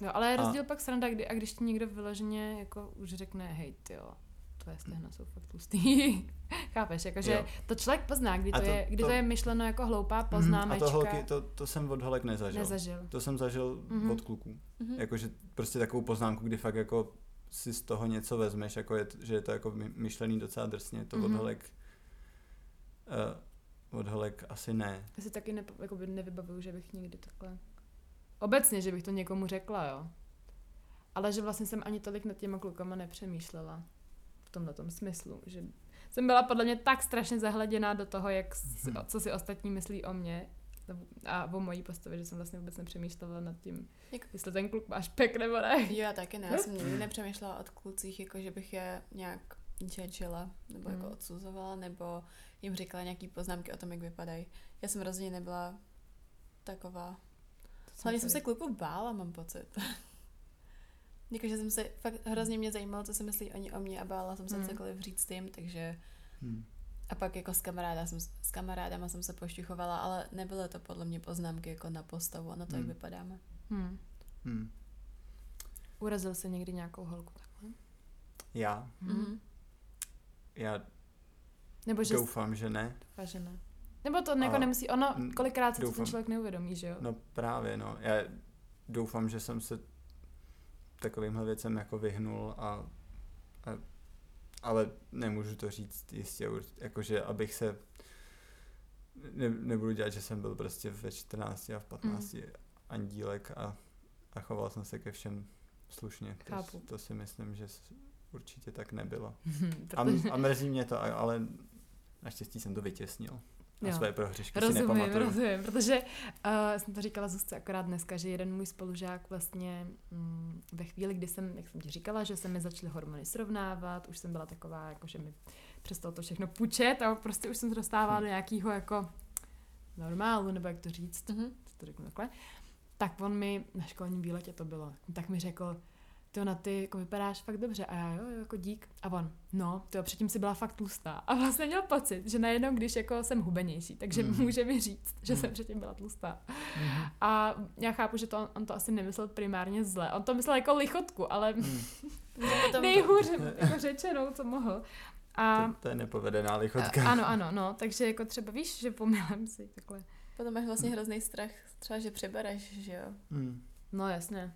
Jo, ale je
A-
rozdíl pak sranda, kdy, a když ti někdo vyloženě jako už řekne, hej, jo, tvoje stehna jsou fakt tlustý. Chápeš, jakože
Jo.
to člověk pozná, kdy to,
to-
je, kdy to,
to-
je myšleno jako hloupá
Mhm,
poznámečka.
A to holky, to, to jsem od holek nezažil.
Nezažil.
To jsem zažil
Mhm.
od kluků.
Mhm.
Jakože prostě takovou poznámku, kdy fakt jako si z toho něco vezmeš, jako je, že je to jako my- myšlený docela drsně, to od
Mhm.
holek uh, od holek asi ne.
Já si taky nepo, jakoby nevybavuju, že bych někdy takhle... Obecně, že bych to někomu řekla, jo. Ale že vlastně jsem ani tolik nad těma klukama nepřemýšlela. Tomhle tom smyslu, že jsem byla podle mě tak strašně zahleděná do toho, jak, s-
Mhm.
co si ostatní myslí o mě a o mojí postavě, že jsem vlastně vůbec nepřemýšlela nad tím,
Jak-
jestli ten kluk má špek nebo ne.
Jo, já taky ne. Já jsem nikdy nepřemýšlela o klucích, jako že bych je nějak judgila, nebo jako
Mm.
odsuzovala, nebo jim říkala nějaký poznámky o tom, jak vypadají. Já jsem rozhodně nebyla taková. Hlavně jsem se kluků bála, mám pocit. Jakože jsem se, fakt hrozně mě zajímalo, co si myslí oni o mě a bála jsem se
Mm.
cokoliv říct jim, takže
Hmm.
a pak jako s, kamaráda jsem, s kamarádama jsem se pošťuchovala, ale nebyly to podle mě poznámky jako na postavu a na to, jak
Mm.
vypadáme.
Hmm.
Hmm.
Urazil se někdy nějakou holku takhle?
Já,
Mhm.
já
Nebo že
doufám, že ne.
Doufá, že ne. Nebo to jako nemusí, ono, kolikrát se to ten
doufám.
člověk neuvědomí, že jo?
No právě, no. Já doufám, že jsem se takovýmhle věcem jako vyhnul a, a ale nemůžu to říct jistě, jakože abych se ne, nebudu dělat, že jsem byl prostě ve 14 a v 15 andílek a, a choval jsem se ke všem slušně. To,
Chápu.
to si myslím, že určitě tak nebylo. A, a mrzí mě to, ale naštěstí jsem to vytěsnil. A
Jo.
své prohřešky si
rozumím,
nepamatuju.
rozumím, protože uh, jsem to říkala Zuzce akorát dneska, že jeden můj spolužák vlastně mm, ve chvíli, kdy jsem, jak jsem ti říkala, že se mi začaly hormony srovnávat, už jsem byla taková, jako že mi přestalo to všechno pučet a prostě už jsem se dostávala do nějakého jako normálu, nebo jak to říct,
Mhm.
to řeknu takhle, tak on mi, na školním výletě to bylo, tak mi řekl, ty na ty jako vypadáš fakt dobře a já jo, jo, jako dík. A on, no, ty předtím si byla fakt tlustá. A vlastně měl pocit, že najednou, když jako jsem hubenější, takže
Mhm.
může mi říct, že
Mhm.
jsem předtím byla tlustá. A já chápu, že to on, on to asi nemyslel primárně zle. On to myslel jako lichotku, ale.
Potom,
nejhůř jako řečenou, co mohl. A,
To, to je nepovedená
a
lichotka.
ano, ano, no, takže jako třeba víš, že pomylem si takhle.
potom máš vlastně hrozný strach, třeba, že přebereš, že jo.
Hmm.
No jasně.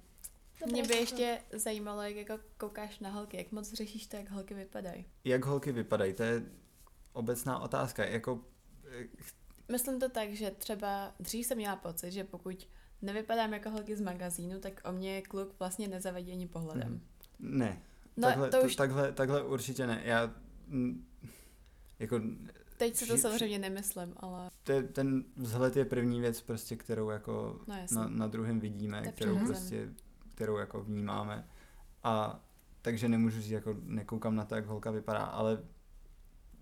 Mě by ještě zajímalo, jak jako koukáš na holky, jak moc řešíš to, jak holky vypadají.
Jak holky vypadají, to je obecná otázka. Jako, eh,
Myslím to tak, že třeba dřív jsem měla pocit, že pokud nevypadám jako holky z magazínu, tak o mě kluk vlastně nezavadí ani pohledem.
Mhm. ne,
No
takhle,
to už,
takhle, takhle určitě ne. Já, mm, jako,
teď si to
vši-
samozřejmě nemyslím, ale
to je, ten vzhled je první věc, prostě, kterou jako
no
na, na druhém vidíme,
To
kterou prostě, kterou jako vnímáme. A takže nemůžu říct, jako nekoukám na to, jak holka vypadá, ale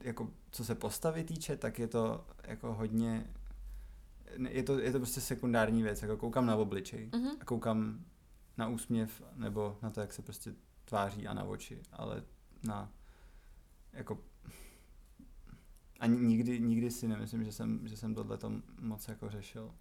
jako co se postavy týče, tak je to jako hodně, je to, je to prostě sekundární věc, jako koukám na obličej
Mhm.
a koukám na úsměv nebo na to, jak se prostě tváří a na oči, ale na jako a nikdy, nikdy si nemyslím, že jsem, že jsem tohle moc jako řešil.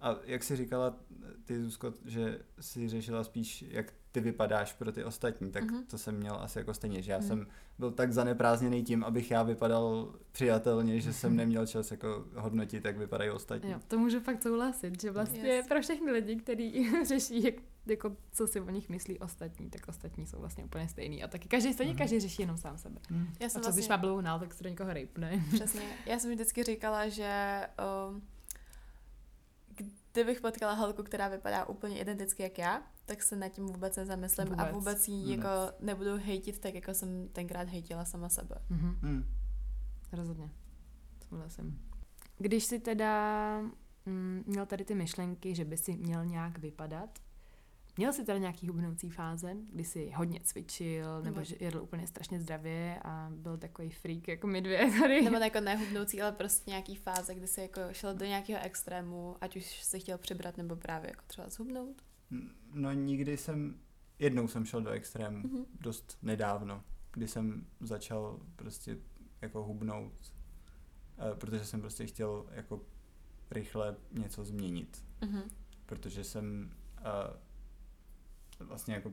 A jak jsi říkala ty, Zuzko, že si řešila spíš, jak ty vypadáš pro ty ostatní, tak
Mhm.
to jsem měl asi jako stejně, že já
Mhm.
jsem byl tak zaneprázdněný tím, abych já vypadal přijatelně, že jsem
Mhm.
neměl čas jako hodnotit, jak vypadají ostatní.
Jo, to můžu fakt souhlasit, že vlastně
Yes.
pro všechny lidi, kteří řeší, jak, jako, co si o nich myslí ostatní, tak ostatní jsou vlastně úplně stejný. A taky každý stejně,
Mhm.
každý řeší jenom sám sebe.
Hmm.
Já
A
jsem
co když
vlastně,
má blbou náladu, tak se do někoho rejpne.
přesně, já jsem vždycky říkala, že um, kdybych potkala holku, která vypadá úplně identicky jak já, tak se nad tím vůbec nezamyslím a
Vůbec.
vůbec ji
Vůbec.
jako nebudu hejtit tak, jako jsem tenkrát hejtila sama sebe.
Mhm.
Hmm.
Rozhodně. Souhlasím. Když si teda mm, měl tady ty myšlenky, že by si měl nějak vypadat, měl jsi teda nějaký hubnoucí fáze, kdy jsi hodně cvičil, nebo že jedl úplně strašně zdravě a byl takový freak jako my dvě tady.
Nebo jako nehubnoucí, ale prostě nějaký fáze, kdy jsi jako šel do nějakého extrému, ať už si chtěl přibrat, nebo právě jako třeba zhubnout.
No nikdy jsem, jednou jsem šel do extrému,
Mhm.
dost nedávno, kdy jsem začal prostě jako hubnout, eh, protože jsem prostě chtěl jako rychle něco změnit,
Mhm.
protože jsem eh, vlastně jako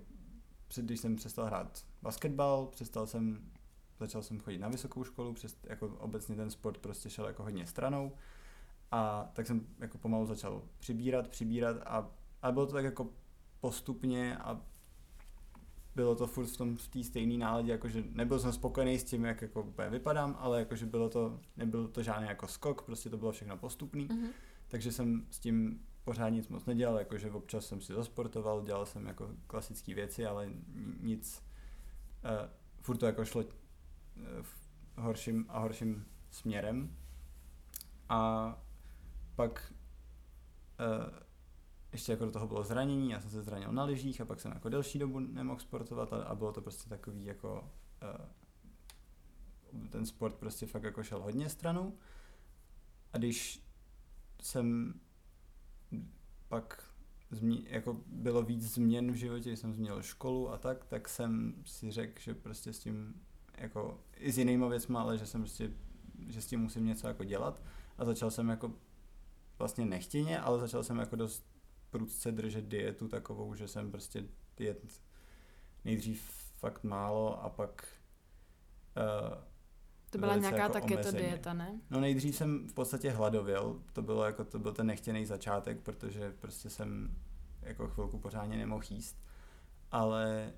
před, když jsem přestal hrát basketbal, přestal jsem začal jsem chodit na vysokou školu, přes, jako obecně ten sport prostě šel jako hodně stranou. A tak jsem jako pomalu začal přibírat, přibírat a, a bylo to tak jako postupně a bylo to furt v tom v té stejné náladě, jakože nebyl jsem spokojený s tím, jak jako úplně vypadám, ale jakože bylo to, nebyl to žádný jako skok, prostě to bylo všechno postupný,
Mhm.
takže jsem s tím pořád nic moc nedělal, jakože občas jsem si zasportoval, dělal jsem jako klasické věci, ale ni- nic, uh, furt to jako šlo uh, v horším a horším směrem. A pak uh, ještě jako do toho bylo zranění, já jsem se zranil na lyžích a pak jsem jako delší dobu nemohl sportovat a, a bylo to prostě takový jako uh, ten sport prostě fakt jako šel hodně stranou. A když jsem pak změ, jako bylo víc změn v životě, jsem změnil školu a tak, tak jsem si řekl, že prostě s tím jako i s jinýma věcma, ale že jsem prostě, že s tím musím něco jako dělat. A začal jsem jako vlastně nechtěně, ale začal jsem jako dost prudce držet dietu takovou, že jsem prostě jet nejdřív fakt málo a pak uh,
To byla nějaká
jako
ta keto
omezeně.
dieta, ne?
No nejdřív jsem v podstatě hladověl, to bylo jako, to byl ten nechtěný začátek, protože prostě jsem jako chvilku pořádně nemohl jíst, ale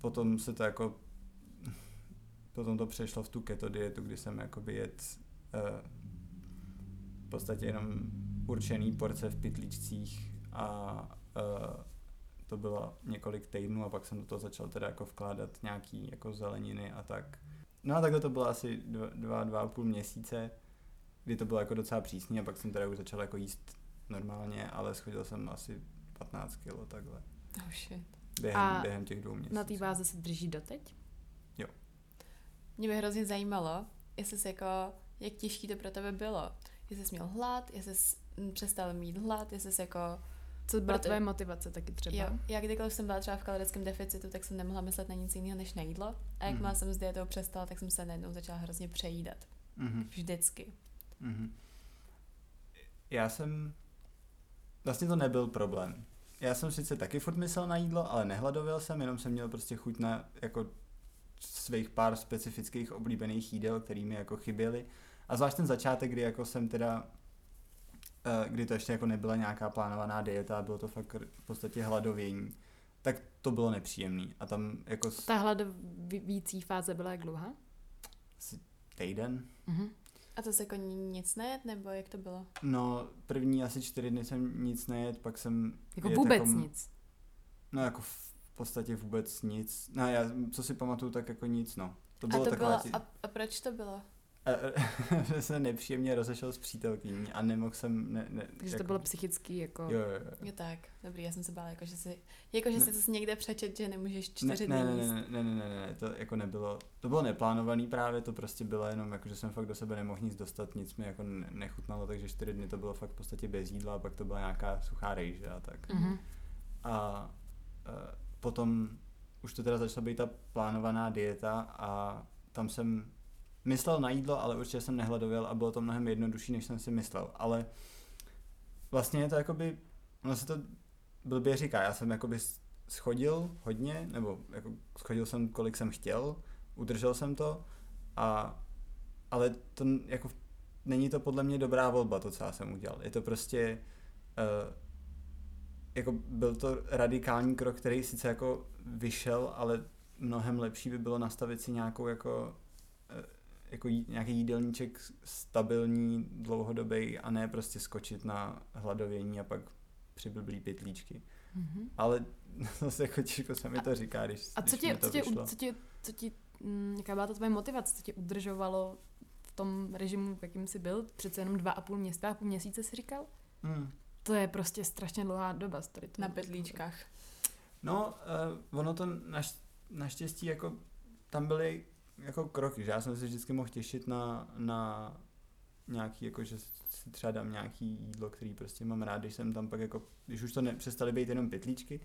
potom se to jako, potom to přešlo v tu keto dietu, kdy jsem jakoby jet uh, v podstatě jenom určený porce v pytlíčcích a uh, to bylo několik týdnů a pak jsem do toho začal teda jako vkládat nějaký jako zeleniny a tak. No a takhle to bylo asi dva, dva, dva a půl měsíce, kdy to bylo jako docela přísný a pak jsem teda už začal jako jíst normálně, ale schodil jsem asi 15 kilo takhle.
Oh shit.
Během,
A
během těch dvou měsíců.
Na té váze se drží doteď?
Mě by hrozně zajímalo, jestli jsi jako, jak těžký to pro tebe bylo. Jestli jsi měl hlad, jestli jsi mm, přestal mít hlad, jestli jsi jako...
Co byla
Proto-
tvoje motivace taky třeba?
Jo, já kdykoliv jsem byla třeba v kalorickém deficitu, tak jsem nemohla myslet na nic jiného než na jídlo. A jakmile
Mhm.
jsem s dietou přestala, tak jsem se najednou začala hrozně přejídat.
Mhm.
Vždycky.
Mhm. Já jsem... Vlastně to nebyl problém. Já jsem sice taky furt myslel na jídlo, ale nehladověl jsem, jenom jsem měl prostě chuť na jako svých pár specifických oblíbených jídel, který mi jako chyběly. A zvlášť ten začátek, kdy jako jsem teda kdy to ještě jako nebyla nějaká plánovaná dieta, bylo to fakt v podstatě hladovění, tak to bylo nepříjemný. A tam jako s-
Ta hladovící fáze byla jak dlouhá?
asi týden,
Mhm.
A to se jako nic nejet, nebo jak to bylo?
No, první asi čtyři dny jsem nic nejet, pak jsem...
Jako vůbec
jako,
nic.
No jako v podstatě vůbec nic. No já, co si pamatuju, tak jako nic, no. To
A
bylo
to
taková...
bylo, a, a proč to bylo?
Že se nepříjemně rozešel s přítelkyní a nemohl jsem... Ne, ne,
Takže
jako...
to bylo psychický jako...
Jo, jo, jo.
Jo tak, dobrý, já jsem se bála, jako že si, jako že
Ne.
si to někde přečet, že nemůžeš
Ne,
čtyři
ne,
dny
ne, ne, ne, ne, ne, ne, ne, to jako nebylo, to bylo neplánovaný právě, to prostě bylo jenom jako, že jsem fakt do sebe nemohl nic dostat, nic mi jako ne- nechutnalo, takže čtyři dny to bylo fakt v podstatě bez jídla a pak to byla nějaká suchá rejže a tak.
Mhm.
A e, potom už to teda začala být ta plánovaná dieta a tam jsem myslel na jídlo, ale určitě jsem nehladověl a bylo to mnohem jednodušší, než jsem si myslel. Ale vlastně je to jakoby, ono se to blbě říká, já jsem jakoby schodil hodně, nebo jako schodil jsem, kolik jsem chtěl, udržel jsem to, a, ale to jako není to podle mě dobrá volba, to, co já jsem udělal. Je to prostě, uh, jako byl to radikální krok, který sice jako vyšel, ale mnohem lepší by bylo nastavit si nějakou jako, jako jí, nějaký jídelníček stabilní, dlouhodobý a ne prostě skočit na hladovění a pak přiblblí pytlíčky.
Mhm.
Ale zase jako těžko se mi to říká, když,
A co
když
tě,
mi to
co tě, co tě, co ti, mm, jaká byla ta tvoje motivace, co tě udržovalo v tom režimu, v jakým jsi byl? Přece jenom dva a půl měsíce, a půl měsíce si říkal?
Hmm.
To je prostě strašně dlouhá doba. Tady to
Na pytlíčkách.
No, uh, ono to naš, naštěstí jako tam byly jako kroky, že já jsem si vždycky mohl těšit na, na nějaký, jako že si třeba dám nějaký jídlo, který prostě mám rád, když jsem tam pak jako, když už to ne, přestaly být jenom pytlíčky,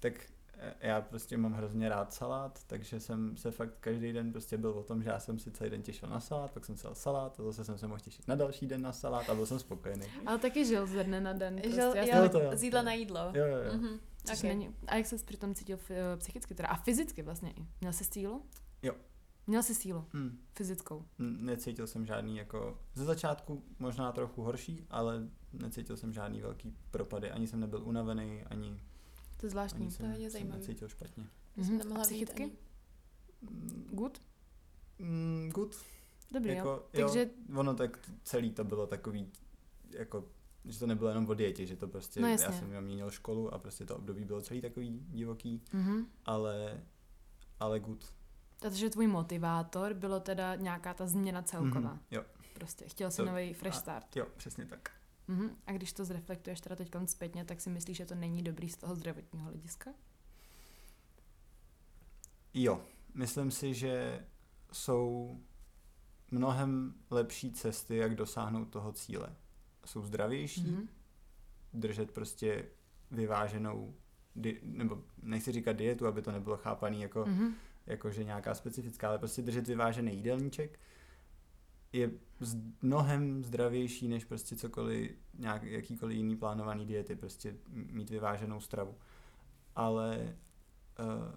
tak eh, já prostě mám hrozně rád salát, takže jsem se fakt každý den prostě byl o tom, že já jsem si celý den těšil na salát, pak jsem si dal salát a zase jsem se mohl těšit na další den na salát a byl jsem spokojený.
Ale taky žil ze dne na den. Prostě.
Žil,
Já
jo,
jsem-
Jo, to jo.
z jídla na jídlo.
Jo, jo, jo.
Mhm.
což
Okay.
není, a jak se přitom cítil f- psychicky teda? A fyzicky vlastně i. Měl jsi sílu? Měl jsi sílu,
Hmm.
fyzickou.
N- Necítil jsem žádný jako, ze začátku možná trochu horší, ale necítil jsem žádný velký propady. Ani jsem nebyl unavený, ani,
To je zvláštní.
ani
to je
jsem, jsem
zajímavý.
necítil špatně.
To jsem
Mhm.
nemohla
psychicky?
ani.
Mm,
Good?
Mm, good.
Dobrý, jo.
jako,
Takže
jo, ono tak celý to bylo takový, jako, že to nebylo jenom o dietě, že to prostě,
No
já jsem měnil školu a prostě to období bylo celý takový divoký,
Mhm.
ale, ale good.
Takže tvůj motivátor bylo teda nějaká ta změna celková.
Mhm, jo,
Prostě chtěl si
To-
nový fresh
a-
start.
jo, přesně tak.
Mhm. A když to zreflektuješ teda teď zpětně, tak si myslíš, že to není dobrý z toho zdravotního hlediska?
Jo, myslím si, že jsou mnohem lepší cesty, jak dosáhnout toho cíle. Jsou zdravější,
Mhm.
držet prostě vyváženou, di- nebo nechci říkat dietu, aby to nebylo chápaný jako,
Mhm.
Jakože nějaká specifická, ale prostě držet vyvážený jídelníček je mnohem zdravější než prostě cokoliv, nějak, jakýkoliv jiný plánovaný diety, prostě mít vyváženou stravu. Ale uh,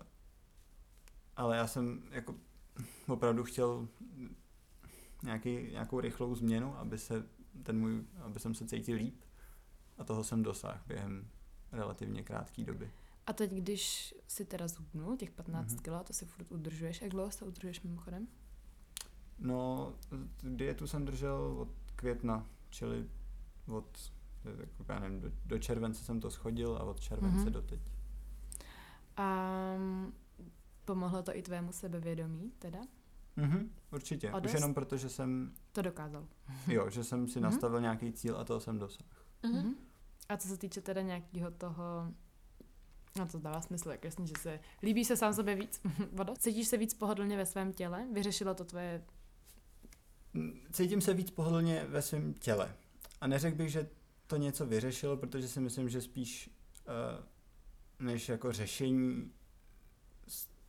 ale já jsem jako opravdu chtěl nějaký, nějakou rychlou změnu, aby se ten můj, aby jsem se cítil líp a toho jsem dosáhl během relativně krátké doby.
A teď, když si teda zhubnul těch 15
Mhm.
kg, to si furt udržuješ. Jak dlouho se to udržuješ mimochodem?
No, dietu jsem držel od května, čili od, jako já nevím, do, do července jsem to schodil a od července
Mhm.
do teď.
A mm, pomohlo to i tvému sebevědomí teda?
Mhm, určitě.
A
Už jenom proto, že jsem,
To dokázal.
jo, že jsem si
Mhm.
nastavil nějaký cíl a toho jsem dosáhl.
Mhm.
Mhm. A co se týče teda nějakého toho, no to dává smysl, jak jasně, že se líbí se sám sobě víc. Voda? Cítíš se víc pohodlně ve svém těle? Vyřešilo to tvoje...
Cítím se víc pohodlně ve svém těle. A neřekl bych, že to něco vyřešilo, protože si myslím, že spíš uh, než jako řešení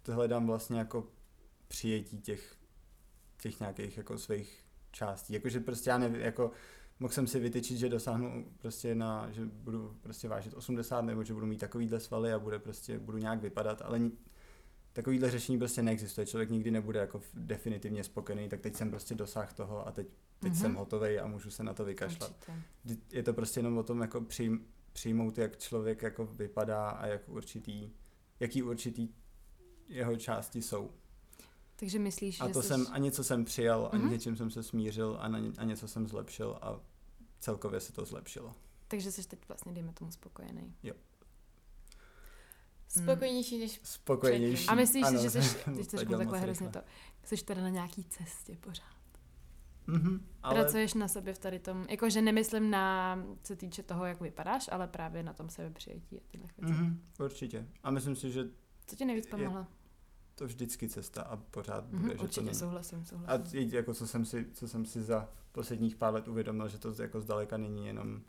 hledám vlastně jako přijetí těch, těch nějakých jako svých částí. Jakože prostě já nevím, jako mohl jsem si vytyčit, že dosáhnu prostě na, že budu prostě vážit 80 nebo že budu mít takovýhle svaly a bude prostě, budu nějak vypadat, ale ni- takovýhle řešení prostě neexistuje. Člověk nikdy nebude jako definitivně spokojený, tak teď jsem prostě dosáhl toho a teď, teď
Mhm.
jsem hotový a můžu se na to vykašlat.
Určitě.
Je to prostě jenom o tom jako přijm, přijmout, jak člověk jako vypadá a jak určitý, jaký určitý jeho části jsou.
Takže myslíš,
A
že
to
jsi...
jsem, a něco jsem přijal, a
Mhm.
něčím jsem se smířil a, na, a něco jsem zlepšil a celkově se to zlepšilo.
Takže jsi teď vlastně, dejme tomu, spokojený.
Spokojenější než
Spokojenější.
A myslíš
ano,
že jsi, teď to řeknu takhle hrozně to, jsi teda na nějaký cestě pořád.
Mhm, ale
Pracuješ na sobě v tady tom, jakože nemyslím na, co týče toho, jak vypadáš, ale právě na tom sebepřijetí a tyhle věci.
mhm, určitě. A myslím si, že
Co ti nejvíc
Je-
pomohlo?
To vždycky cesta a pořád bude,
Mhm,
že to
určitě
není.
souhlasím,
A
souhlasím.
i jako co jsem, si, co jsem si za posledních pár let uvědomil, že to jako zdaleka není jenom,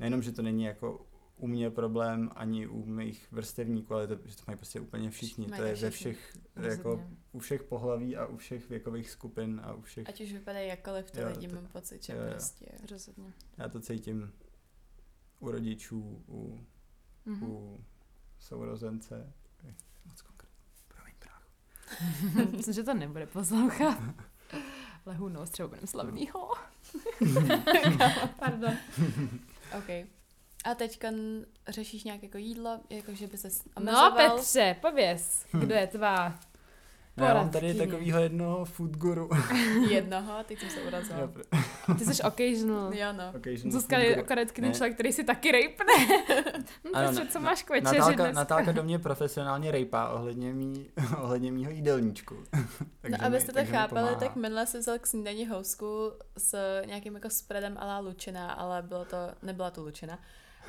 nejenom, že to není jako u mě problém, ani u mých vrstevníků, ale to, že to mají prostě úplně všichni.
Mají
to je
to
ve všech,
Rozhodně.
jako u všech pohlaví a u všech věkových skupin a u všech.
Ať už vypadají jakkoliv, ty
Jo,
lidi
to-
mám pocit, že
jo, jo.
prostě...
Rozhodně.
Já to cítím u rodičů, u,
Mhm.
u sourozence. Moc konkrétně. Promiň, brácho.
Myslím, že to nebude poslouchat. Ale who knows, třeba budeme slavnýho. Pardon.
OK. A teďka řešíš nějak jako jídlo, jako že by se
No Petře, pověz, kdo je tvá
No, já mám tady takovýho jednoho food guru.
jednoho, teď jsem se urazila.
Ty jsi occasional.
Jo, no.
occasional
Zuzka je akorát člověk, který si taky rejpne. Hm,
Ano, na-
co
na-
máš k večeři
Natálka? Natálka do mě profesionálně rejpá ohledně, mý, ohledně mýho jídelníčku.
No, abyste to chápali, tak minule jsem vzal k snídani housku s nějakým jako spreadem ala lučina, ale bylo to, nebyla to lučina.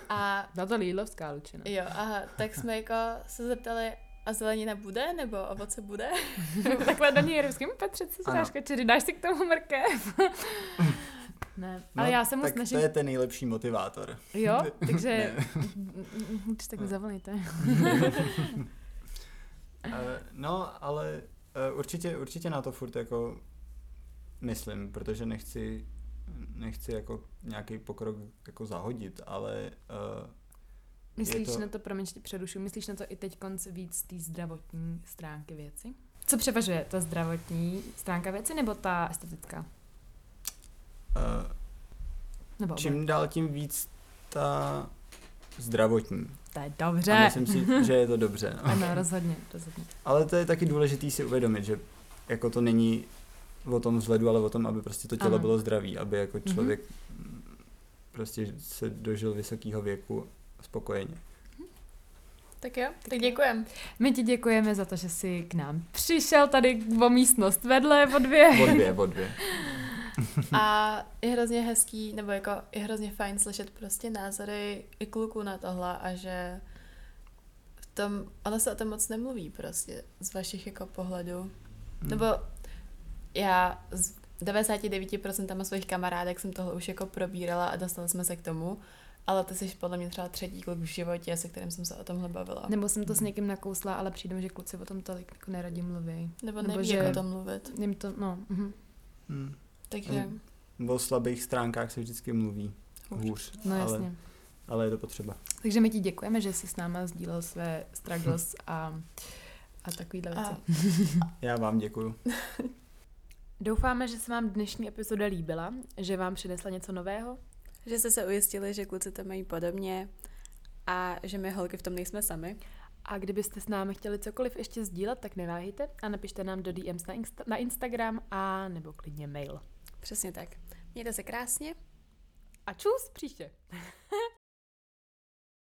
A
Byla to lílovská lučina.
jo, aha, tak jsme jako se zeptali, a zelenina bude, nebo ovoce bude?
Takhle do něj ruským Petře, co si dáš k večeři? Dáš si k tomu mrkev? ne, ale já se mu
No, tak
snažím...
to je ten nejlepší motivátor.
Jo, takže... Když tak mi zavolíte.
Eh, no, ale eh, určitě, určitě na to furt jako myslím, protože nechci, nechci jako nějaký pokrok jako zahodit, ale uh,
Myslíš
to-
na to, promiň, ti přerušu, myslíš na to i teď konc víc té zdravotní stránky věci? Co převažuje? Ta zdravotní stránka věci nebo ta estetická?
Uh,
Nebo
čím dál tím víc ta zdravotní.
To je
A
dobře.
myslím si, že je to dobře. No.
Ano, rozhodně, rozhodně.
Ale to je taky důležité si uvědomit, že jako to není o tom vzhledu, ale o tom, aby prostě to tělo
Ano.
bylo zdravý, aby jako
Mhm.
člověk mm, prostě se dožil vysokého věku spokojeně.
Tak jo, tak děkujem.
My ti děkujeme za to, že jsi k nám přišel tady o místnost vedle, o dvě.
O dvě, o dvě.
A je hrozně hezký, nebo jako je hrozně fajn slyšet prostě názory i kluků na tohle a že v tom, ono se o tom moc nemluví prostě z vašich jako pohledů.
Hmm.
Nebo já z 99% svých kamarádek jsem tohle už jako probírala a dostali jsme se k tomu, ale ty jsi podle mě třeba třetí kluk v životě, se kterým jsem se o tomhle bavila.
Nebo jsem to s někým nakousla, ale přijde že kluci o tom tolik jako neradí mluví.
Nebo
nebo
neví,
že-
jak o tom mluvit.
Jim to, no, mhm.
Hmm.
Takže
O slabých stránkách se vždycky mluví
Hůř.
hůř,
no
ale,
jasně.
ale je to potřeba.
Takže my ti děkujeme, že jsi s náma sdílel své struggles a, a takovýhle věci.
a
Já vám děkuju.
Doufáme, že se vám dnešní epizoda líbila, že vám přinesla něco nového.
Že jste se ujistili, že kluci to mají podobně a že my holky v tom nejsme sami.
A kdybyste s námi chtěli cokoliv ještě sdílet, tak neváhejte a napište nám do DMs na, Insta- na Instagram a nebo klidně mail.
Přesně tak. Mějte se krásně.
A čus příště.